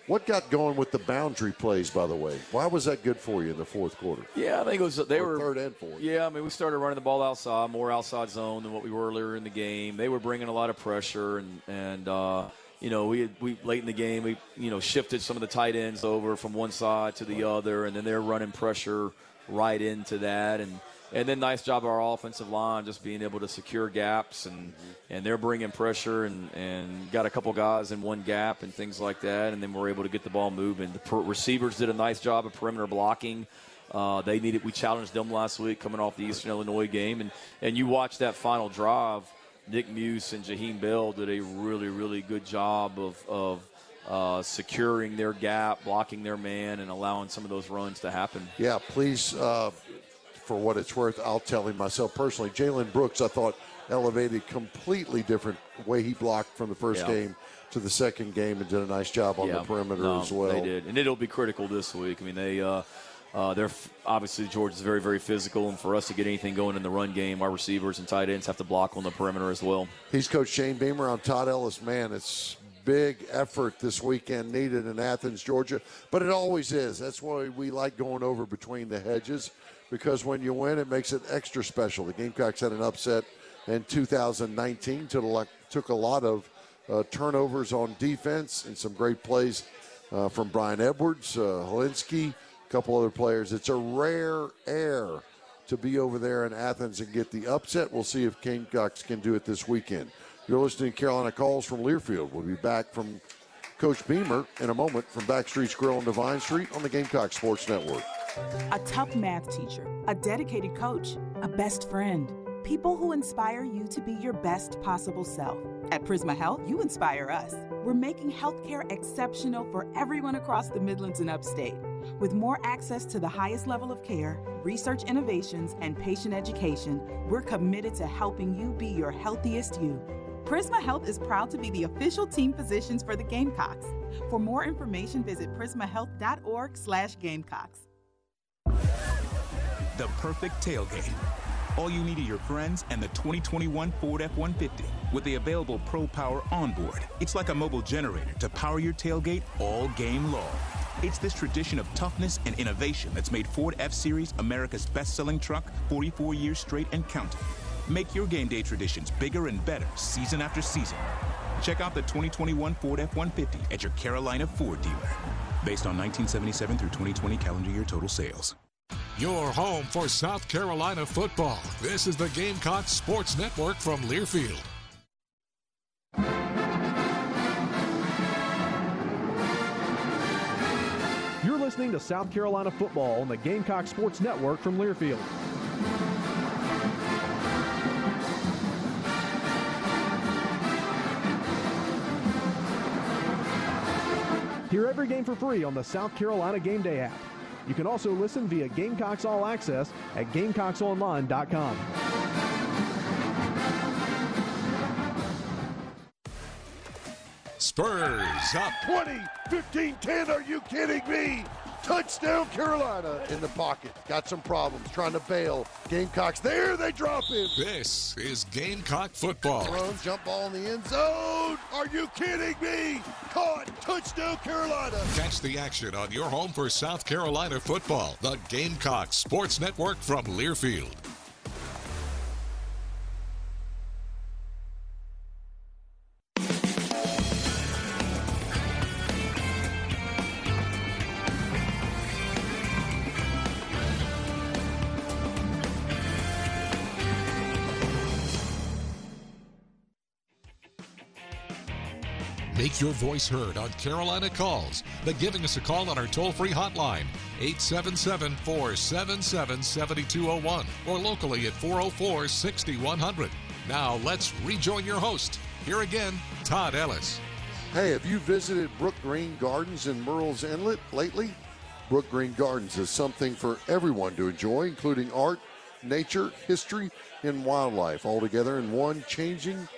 What got going with the boundary plays, by the way? Why was that good for you in the fourth quarter? Yeah, I think it was they Or were third and fourth. Yeah, I mean we started running the ball outside, more outside zone than what we were earlier in the game. They were bringing a lot of pressure, and and uh, you know we had, we late in the game we you know shifted some of the tight ends over from one side to the other, and then they're running pressure right into that, and and then nice job of our offensive line just being able to secure gaps, and and they're bringing pressure, and and got a couple guys in one gap and things like that, and then we're able to get the ball moving. The per- receivers did a nice job of perimeter blocking. Uh, they needed. We challenged them last week coming off the Eastern Illinois game, and and you watch that final drive. Nick Muse and Jaheim Bell did a really really good job of of uh, securing their gap, blocking their man, and allowing some of those runs to happen. Yeah, please, uh, for what it's worth, I'll tell him myself personally. Jalen Brooks, I thought, elevated completely different way he blocked from the first Yeah. game to the second game and did a nice job on Yeah, the perimeter no, as well. They did, and it'll be critical this week. I mean, they uh, uh, they're f- obviously Georgia's very very physical, and for us to get anything going in the run game, our receivers and tight ends have to block on the perimeter as well. He's Coach Shane Beamer. I'm Todd Ellis. Man, it's big effort this weekend needed in Athens, Georgia, but it always is. That's why we like going over between the hedges because when you win, it makes it extra special. The Gamecocks had an upset in 2019, took a lot, of uh, turnovers on defense and some great plays uh, from Bryan Edwards, uh, Hilinski, a couple other players. It's a rare air to be over there in Athens and get the upset. We'll see if Gamecocks can do it this weekend. You're listening to Carolina Calls from Learfield. We'll be back from Coach Beamer in a moment from Backstreet's Grill on Devine Street on the Gamecock Sports Network. A tough math teacher, a dedicated coach, a best friend. People who inspire you to be your best possible self. At Prisma Health, you inspire us. We're making healthcare exceptional for everyone across the Midlands and upstate. With more access to the highest level of care, research innovations, and patient education, we're committed to helping you be your healthiest you. Prisma Health is proud to be the official team physicians for the Gamecocks. For more information, visit prismahealth.org/gamecocks. The perfect tailgate. All you need are your friends and the 2021 Ford F-150 with the available Pro Power onboard. It's like a mobile generator to power your tailgate all game long. It's this tradition of toughness and innovation that's made Ford F-Series America's best-selling truck 44 years straight and counting. Make your game day traditions bigger and better season after season. Check out the 2021 Ford F-150 at your Carolina Ford dealer. Based on 1977 through 2020 calendar year total sales. Your home for South Carolina football. This is the Gamecock Sports Network from Learfield. You're listening to South Carolina football on the Gamecock Sports Network from Learfield. Hear every game for free on the South Carolina Game Day app. You can also listen via Gamecocks All Access at GamecocksOnline.com. Spurs up 20, 15, 10. Are you kidding me? Touchdown, Carolina in the pocket. Got some problems trying to bail. Gamecocks there. They drop him. This is Gamecock football. Run, jump ball in the end zone. Are you kidding me? Caught. Touchdown, Carolina. Catch the action on your home for South Carolina football. The Gamecock Sports Network from Learfield. Make your voice heard on Carolina Calls by giving us a call on our toll free hotline, 877 477 7201, or locally at 404 6100. Now let's rejoin your host. Here again, Todd Ellis. Hey, have you visited Brookgreen Gardens in Murrells Inlet lately? Brookgreen Gardens is something for everyone to enjoy, including art, nature, history, and wildlife, all together in one changing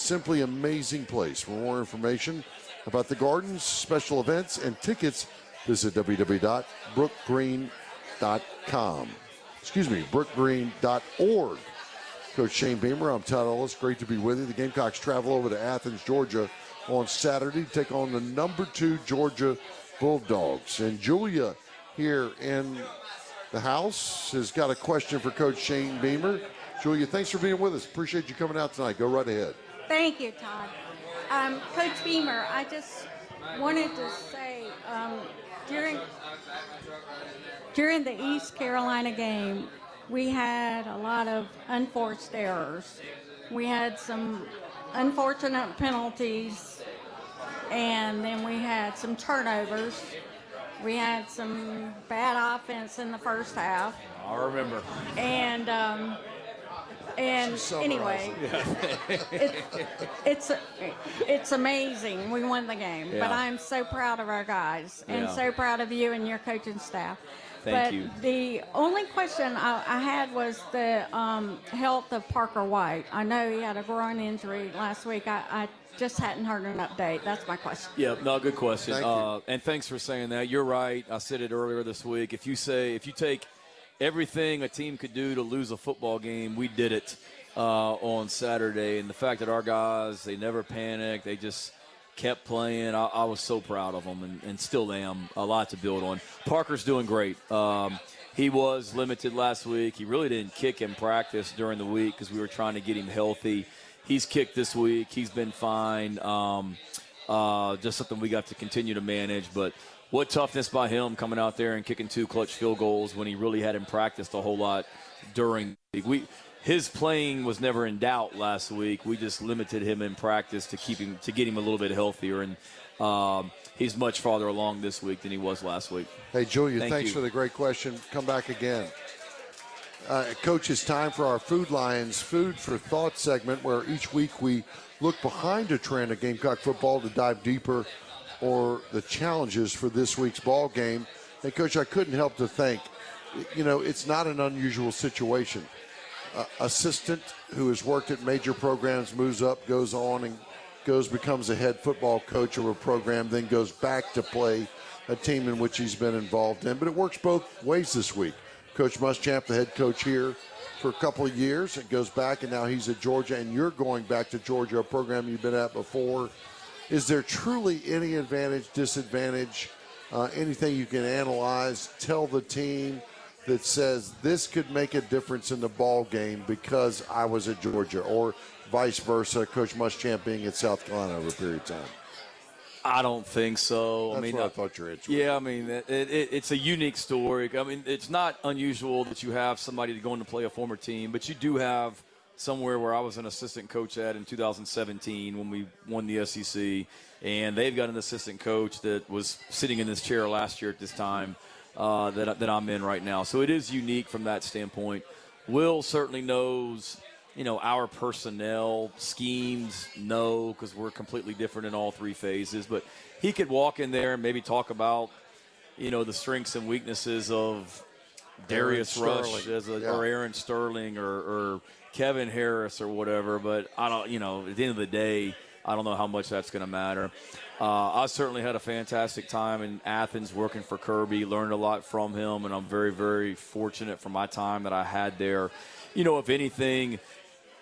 Simply amazing place. For more information about the gardens, special events, and tickets, visit www.brookgreen.com. Excuse me, brookgreen.org. Coach Shane Beamer, I'm Todd Ellis. Great to be with you. The Gamecocks travel over to Athens, Georgia on Saturday to take on the number two Georgia Bulldogs. And Julia here in the house has got a question for Coach Shane Beamer. Julia, thanks for being with us. Appreciate you coming out tonight. Go right ahead. Thank you, Todd. Um, Coach Beamer, I just wanted to say um, during during the East Carolina game, we had a lot of unforced errors. We had some unfortunate penalties, and then we had some turnovers. We had some bad offense in the first half, I remember. and um, and Summer anyway, it, it's it's amazing. We won the game, but I'm so proud of our guys and Yeah. so proud of you and your coaching staff. Thank but you. the only question I, I had was the um, health of Parker White. I know he had a groin injury last week. I, I just hadn't heard an update. That's my question. Yeah, no, good question. Thank. Uh, and thanks for saying that. You're right. I said it earlier this week. If you say, if you take everything a team could do to lose a football game, we did it uh, on Saturday. And the fact that our guys, they never panicked, they just kept playing. I, I was so proud of them and, and still am. A lot to build on. Parker's doing great. Um, he was limited last week. He really didn't kick in practice during the week because we were trying to get him healthy. He's kicked this week. He's been fine. Um, uh, just something we got to continue to manage. But what toughness by him coming out there and kicking two clutch field goals when he really hadn't practiced a whole lot during the week. We, his playing was never in doubt last week. We just limited him in practice to keep him to get him a little bit healthier, and um, he's much farther along this week than he was last week. Hey, Julia, Thank thanks you. for the great question. Come back again. Uh, Coach, it's time for our Food Lions Food for Thought segment, where each week we look behind a trend of Gamecock football to dive deeper or the challenges for this week's ball game. And, Coach, I couldn't help to think, you know, it's not an unusual situation. Uh, assistant who has worked at major programs moves up, goes on, and goes becomes a head football coach of a program, then goes back to play a team in which he's been involved in. But it works both ways this week. Coach Muschamp, the head coach here for a couple of years, and goes back, and now he's at Georgia, and you're going back to Georgia, a program you've been at before. Is there truly any advantage, disadvantage, uh, anything you can analyze, tell the team that says this could make a difference in the ball game because I was at Georgia, or vice versa, Coach Muschamp being at South Carolina over a period of time? I don't think so. I mean, I uh, thought your answer Yeah, I mean, it, it, it's a unique story. I mean, it's not unusual that you have somebody to go in to play a former team, but you do have somewhere where I was an assistant coach at in 2017 when we won the SEC, and they've got an assistant coach that was sitting in this chair last year at this time uh, that, that I'm in right now. So it is unique from that standpoint. Will certainly knows you know, our personnel schemes, no, because we're completely different in all three phases. But he could walk in there and maybe talk about, you know, the strengths and weaknesses of Darius Aaron Rush as a, Yeah. or Aaron Sterling or, or Kevin Harris or whatever. But I don't, you know, at the end of the day, I don't know how much that's going to matter. Uh, I certainly had a fantastic time in Athens working for Kirby, learned a lot from him, and I'm very, very fortunate for my time that I had there. You know, if anything,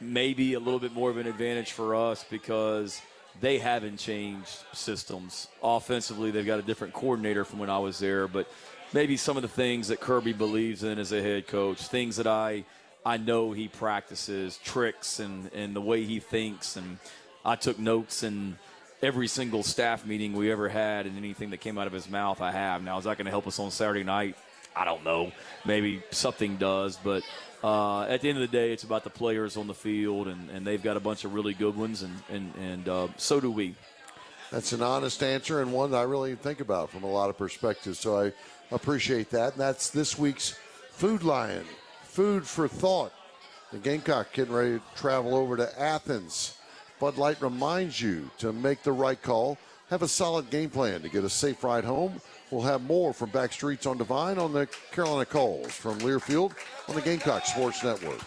maybe a little bit more of an advantage for us because they haven't changed systems. Offensively, they've got a different coordinator from when I was there, but maybe some of the things that Kirby believes in as a head coach, things that I I know he practices, tricks and, and the way he thinks and I took notes in every single staff meeting we ever had and anything that came out of his mouth I have. Now is that going to help us on Saturday night? I don't know. Maybe something does, but uh, at the end of the day, it's about the players on the field, and, and they've got a bunch of really good ones, and and, and uh, so do we. That's an honest answer and one that I really think about from a lot of perspectives. So I appreciate that. And that's this week's Food Lion, Food for Thought. The Gamecock getting ready to travel over to Athens. Bud Light reminds you to make the right call. Have a solid game plan to get a safe ride home. We'll have more from Backstreets on Devine on the Carolina Calls from Learfield on the Gamecock Sports Network.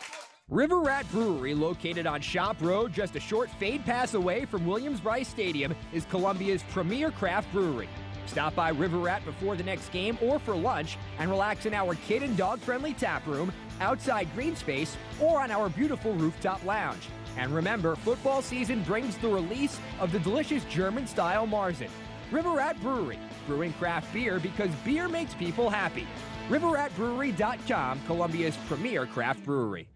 River Rat Brewery, located on Shop Road, just a short fade pass away from Williams-Brice Stadium, is Columbia's premier craft brewery. Stop by River Rat before the next game or for lunch and relax in our kid and dog friendly tap room, outside green space, or on our beautiful rooftop lounge. And remember, football season brings the release of the delicious German style Marzen. River Rat Brewery, brewing craft beer because beer makes people happy. RiverRatBrewery.com, Columbia's premier craft brewery.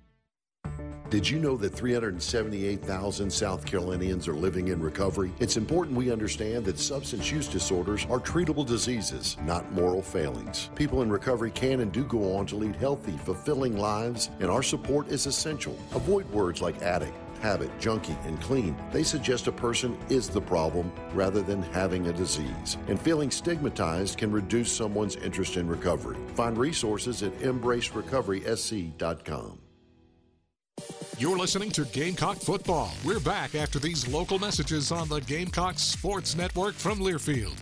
Did you know that 378,000 South Carolinians are living in recovery? It's important we understand that substance use disorders are treatable diseases, not moral failings. People in recovery can and do go on to lead healthy, fulfilling lives, and our support is essential. Avoid words like addict habit, junkie, and clean, they suggest a person is the problem rather than having a disease. And feeling stigmatized can reduce someone's interest in recovery. Find resources at embracerecoverysc.com. You're listening to Gamecock Football. We're back after these local messages on the Gamecock Sports Network from Learfield.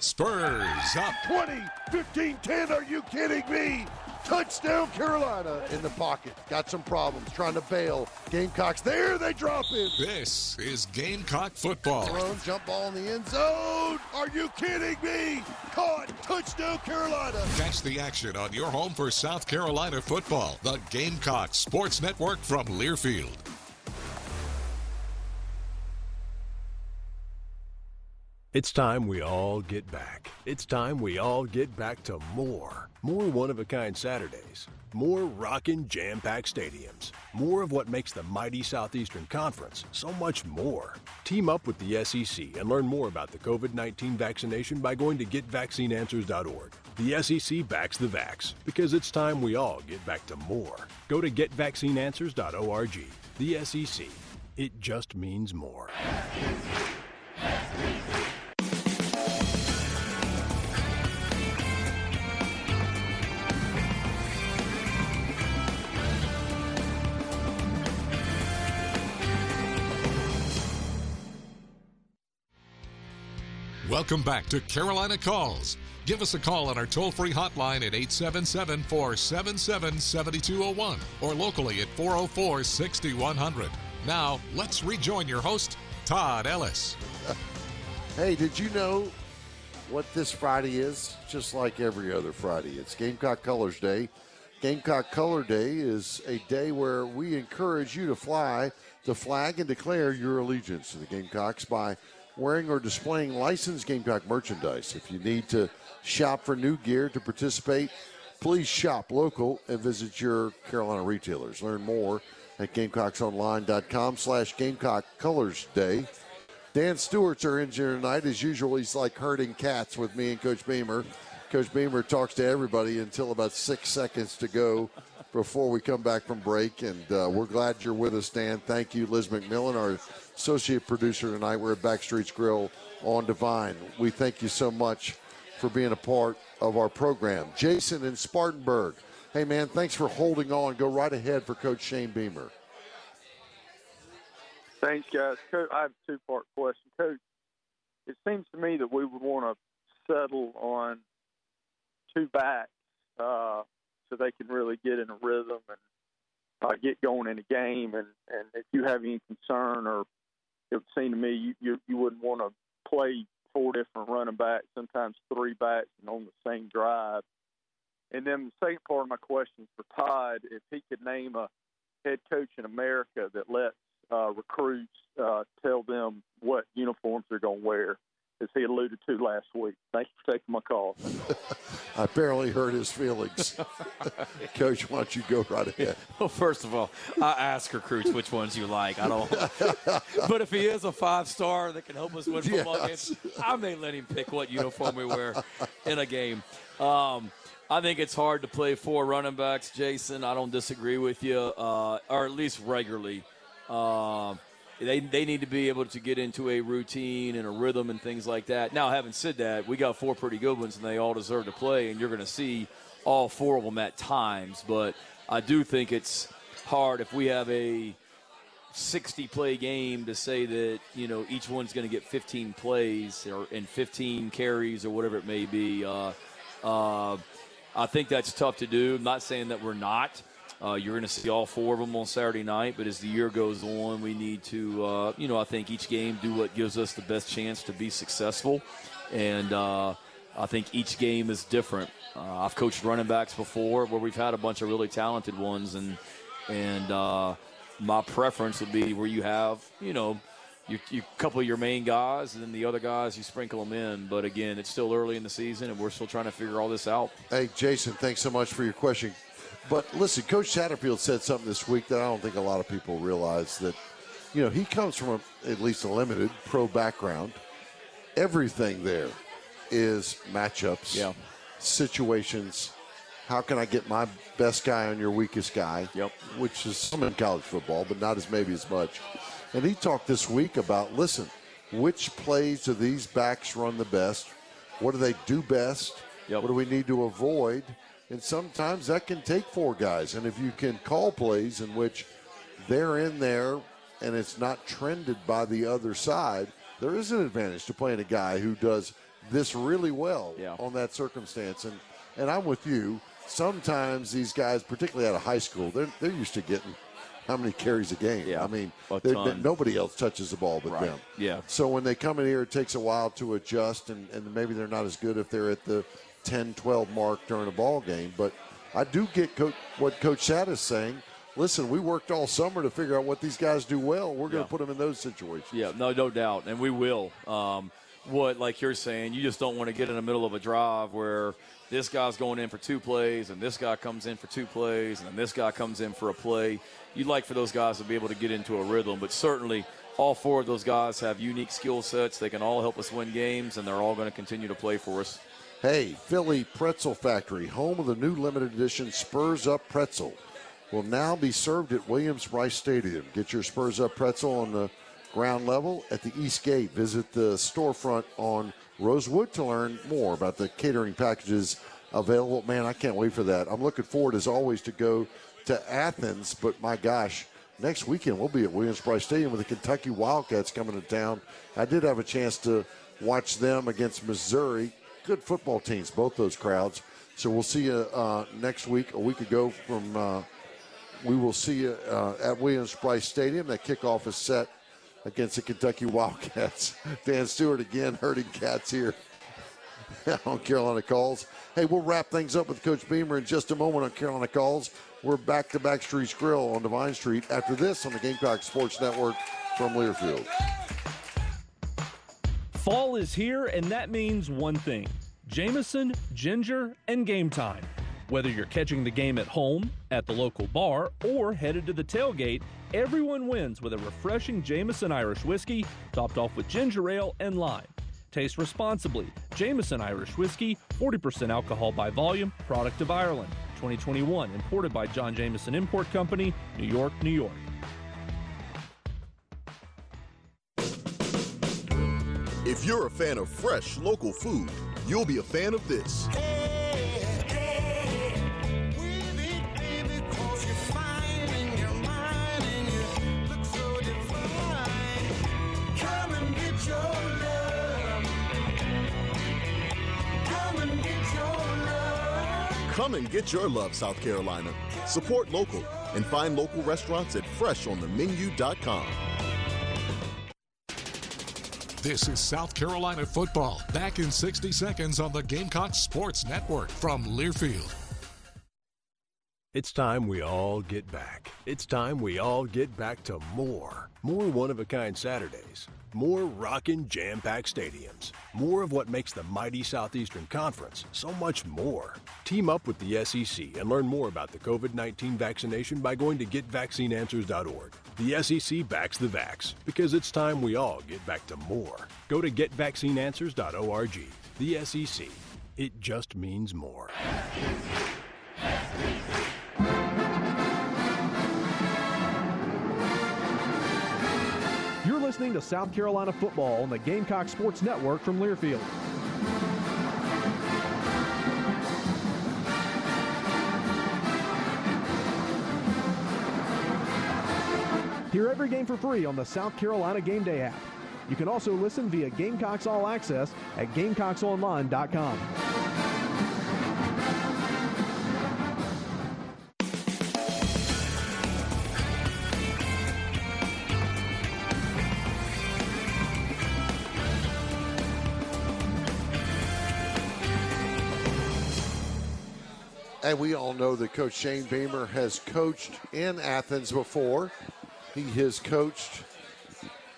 Spurs up 20, 15, 10. Are you kidding me? Touchdown Carolina in the pocket. Got some problems trying to bail. Gamecocks there, they drop it. This is Gamecock football. Thrown jump ball in the end zone. Are you kidding me? Caught. Touchdown Carolina. Catch the action on your home for South Carolina football. The Gamecock Sports Network from Learfield. It's time we all get back. It's time we all get back to more. More one of a kind Saturdays. More rockin' jam packed stadiums. More of what makes the mighty Southeastern Conference so much more. Team up with the SEC and learn more about the COVID 19 vaccination by going to getvaccineanswers.org. The SEC backs the vax because it's time we all get back to more. Go to getvaccineanswers.org. The SEC. It just means more. Welcome back to Carolina Calls. Give us a call on our toll free hotline at 877 477 7201 or locally at 404 6100. Now, let's rejoin your host, Todd Ellis. Hey, did you know what this Friday is? Just like every other Friday, it's Gamecock Colors Day. Gamecock Color Day is a day where we encourage you to fly the flag and declare your allegiance to the Gamecocks by wearing or displaying licensed Gamecock merchandise. If you need to shop for new gear to participate, please shop local and visit your Carolina retailers. Learn more at GamecocksOnline.com slash Gamecock Colors Day. Dan Stewart's our engineer tonight. As usual, he's like herding cats with me and Coach Beamer. Coach Beamer talks to everybody until about six seconds to go before we come back from break. And uh, we're glad you're with us, Dan. Thank you, Liz McMillan, our associate producer tonight. We're at Backstreet's Grill on Devine. We thank you so much for being a part of our program. Jason in Spartanburg. Hey, man, thanks for holding on. Go right ahead for Coach Shane Beamer. Thanks, guys. Coach, I have a two part question. Coach, it seems to me that we would want to settle on two backs uh, so they can really get in a rhythm and uh, get going in a game. And, and if you have any concern, or it would seem to me you, you, you wouldn't want to play four different running backs, sometimes three backs, and on the same drive. And then the second part of my question for Todd, if he could name a head coach in America that lets uh, recruits uh, tell them what uniforms they're going to wear, as he alluded to last week. Thanks for taking my call. I barely hurt his feelings. Coach, why don't you go right ahead? Well, first of all, I ask recruits which ones you like. I don't. but if he is a five star that can help us win football Yes. games, I may let him pick what uniform we wear in a game. Um, I think it's hard to play four running backs, Jason. I don't disagree with you, uh, or at least regularly. Um, they, they need to be able to get into a routine and a rhythm and things like that. Now, having said that, we got four pretty good ones, and they all deserve to play, and you're going to see all four of them at times. But I do think it's hard if we have a 60 play game to say that you know each one's going to get 15 plays or and 15 carries or whatever it may be. Uh, uh, I think that's tough to do. I'm not saying that we're not. Uh, you're going to see all four of them on Saturday night, but as the year goes on, we need to, uh, you know, I think each game do what gives us the best chance to be successful. And uh, I think each game is different. Uh, I've coached running backs before where we've had a bunch of really talented ones, and and uh, my preference would be where you have, you know, you, you couple your main guys, and then the other guys you sprinkle them in. But again, it's still early in the season, and we're still trying to figure all this out. Hey, Jason, thanks so much for your question. But listen, Coach Satterfield said something this week that I don't think a lot of people realize that, you know, he comes from a, at least a limited pro background. Everything there is matchups, yeah. situations. How can I get my best guy on your weakest guy? Yep. Which is some in college football, but not as maybe as much. And he talked this week about listen, which plays do these backs run the best? What do they do best? Yep. What do we need to avoid? And sometimes that can take four guys. And if you can call plays in which they're in there and it's not trended by the other side, there is an advantage to playing a guy who does this really well Yeah. on that circumstance. And and I'm with you. Sometimes these guys, particularly out of high school, they're they're used to getting how many carries a game. Yeah, I mean, nobody else touches the ball but Right. them. Yeah. So when they come in here, it takes a while to adjust, and, and maybe they're not as good if they're at the 10, 12 mark during a ball game. But I do get co- what Coach Sad is saying. Listen, we worked all summer to figure out what these guys do well. We're going Yeah. to put them in those situations. Yeah, no, no doubt, and we will. Um, what, like you're saying, you just don't want to get in the middle of a drive where this guy's going in for two plays, and this guy comes in for two plays, and then this guy comes in for a play. You'd like for those guys to be able to get into a rhythm, but certainly all four of those guys have unique skill sets. They can all help us win games, and they're all going to continue to play for us. Hey, Philly Pretzel Factory, home of the new limited edition Spurs Up Pretzel, will now be served at Williams Brice Stadium. Get your Spurs Up Pretzel on the ground level at the East Gate. Visit the storefront on Rosewood to learn more about the catering packages available. Man, I can't wait for that. I'm looking forward, as always, to go to Athens, but my gosh, next weekend we'll be at Williams Brice Stadium with the Kentucky Wildcats coming to town. I did have a chance to watch them against Missouri. Good football teams, both those crowds. So we'll see you uh, next week. A week ago from, uh, we will see you uh, at Williams Brice Stadium. That kickoff is set against the Kentucky Wildcats. Dan Stewart again hurting cats here on Carolina Calls. Hey, we'll wrap things up with Coach Beamer in just a moment on Carolina Calls. We're back to back Streets Grill on Devine Street after this on the Gamecock Sports Network from Learfield. Fall is here, and that means one thing Jameson, ginger, and game time. Whether you're catching the game at home, at the local bar, or headed to the tailgate, everyone wins with a refreshing Jameson Irish whiskey topped off with ginger ale and lime. Taste responsibly. Jameson Irish Whiskey, 40% alcohol by volume, product of Ireland. 2021, imported by John Jameson Import Company, New York, New York. If you're a fan of fresh local food, you'll be a fan of this. Come and get your love, South Carolina. Support local and find local restaurants at freshonthemenu.com. This is South Carolina football. Back in 60 seconds on the Gamecock Sports Network from Learfield. It's time we all get back. It's time we all get back to more. More one of a kind Saturdays. More rockin' jam packed stadiums. More of what makes the mighty Southeastern Conference so much more. Team up with the SEC and learn more about the COVID 19 vaccination by going to getvaccineanswers.org. The SEC backs the vax because it's time we all get back to more. Go to getvaccineanswers.org. The SEC. It just means more. You're listening to South Carolina football on the Gamecock Sports Network from Learfield. Hear every game for free on the South Carolina Game Day app. You can also listen via Gamecocks All Access at GamecocksOnline.com. We all know that Coach Shane Beamer has coached in Athens before. He has coached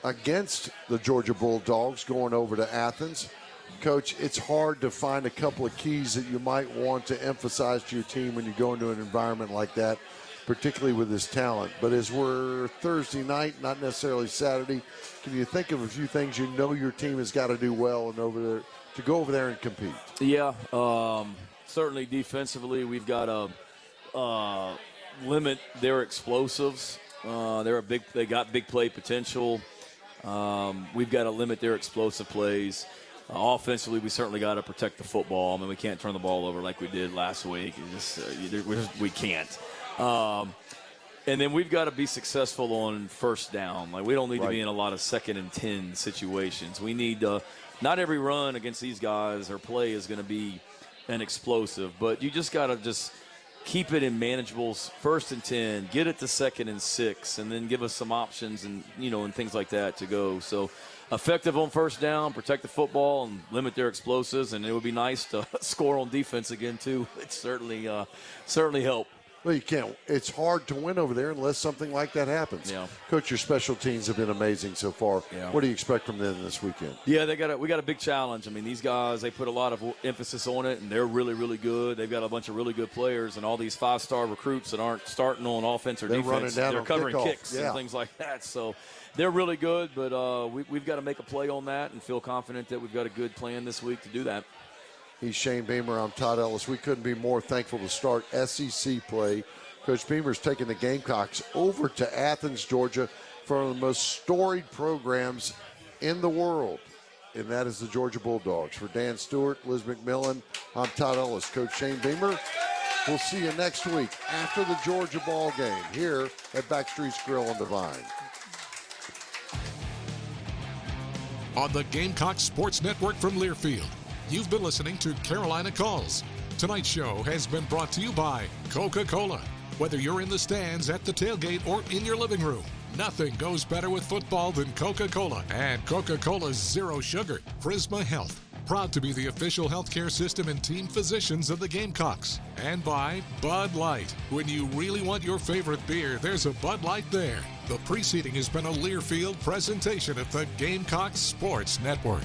against the Georgia Bulldogs going over to Athens. Coach, it's hard to find a couple of keys that you might want to emphasize to your team when you go into an environment like that, particularly with this talent. But as we're Thursday night, not necessarily Saturday, can you think of a few things you know your team has got to do well and over there to go over there and compete? Yeah, um, certainly defensively, we've got to uh, limit their explosives. Uh, they're a big. They got big play potential. Um, we've got to limit their explosive plays. Uh, offensively, we certainly got to protect the football. I mean, we can't turn the ball over like we did last week. Just, uh, we, just, we can't. Um, and then we've got to be successful on first down. Like we don't need right. to be in a lot of second and ten situations. We need to. Not every run against these guys or play is going to be an explosive, but you just got to just keep it in manageable first and 10 get it to second and six and then give us some options and you know and things like that to go. So effective on first down protect the football and limit their explosives and it would be nice to score on defense again too. It certainly uh, certainly help well, you can't. It's hard to win over there unless something like that happens. Yeah. Coach, your special teams have been amazing so far. Yeah. What do you expect from them this weekend? Yeah, they got a, we got a big challenge. I mean, these guys they put a lot of emphasis on it, and they're really really good. They've got a bunch of really good players, and all these five star recruits that aren't starting on offense or they're defense. they're covering kickoff. kicks yeah. and things like that. So they're really good, but uh, we, we've got to make a play on that and feel confident that we've got a good plan this week to do that. He's Shane Beamer. I'm Todd Ellis. We couldn't be more thankful to start SEC play Coach Beamer's taking the Gamecocks over to Athens, Georgia, for one of the most storied programs in the world, and that is the Georgia Bulldogs. For Dan Stewart, Liz McMillan, I'm Todd Ellis. Coach Shane Beamer. We'll see you next week after the Georgia ball game here at Backstreet's Grill on Devine. On the Gamecock Sports Network from Learfield, you've been listening to Carolina Calls. Tonight's show has been brought to you by Coca Cola. Whether you're in the stands, at the tailgate, or in your living room, nothing goes better with football than Coca Cola. And Coca Cola's Zero Sugar. Prisma Health. Proud to be the official healthcare system and team physicians of the Gamecocks. And by Bud Light. When you really want your favorite beer, there's a Bud Light there. The preceding has been a Learfield presentation of the Gamecock Sports Network.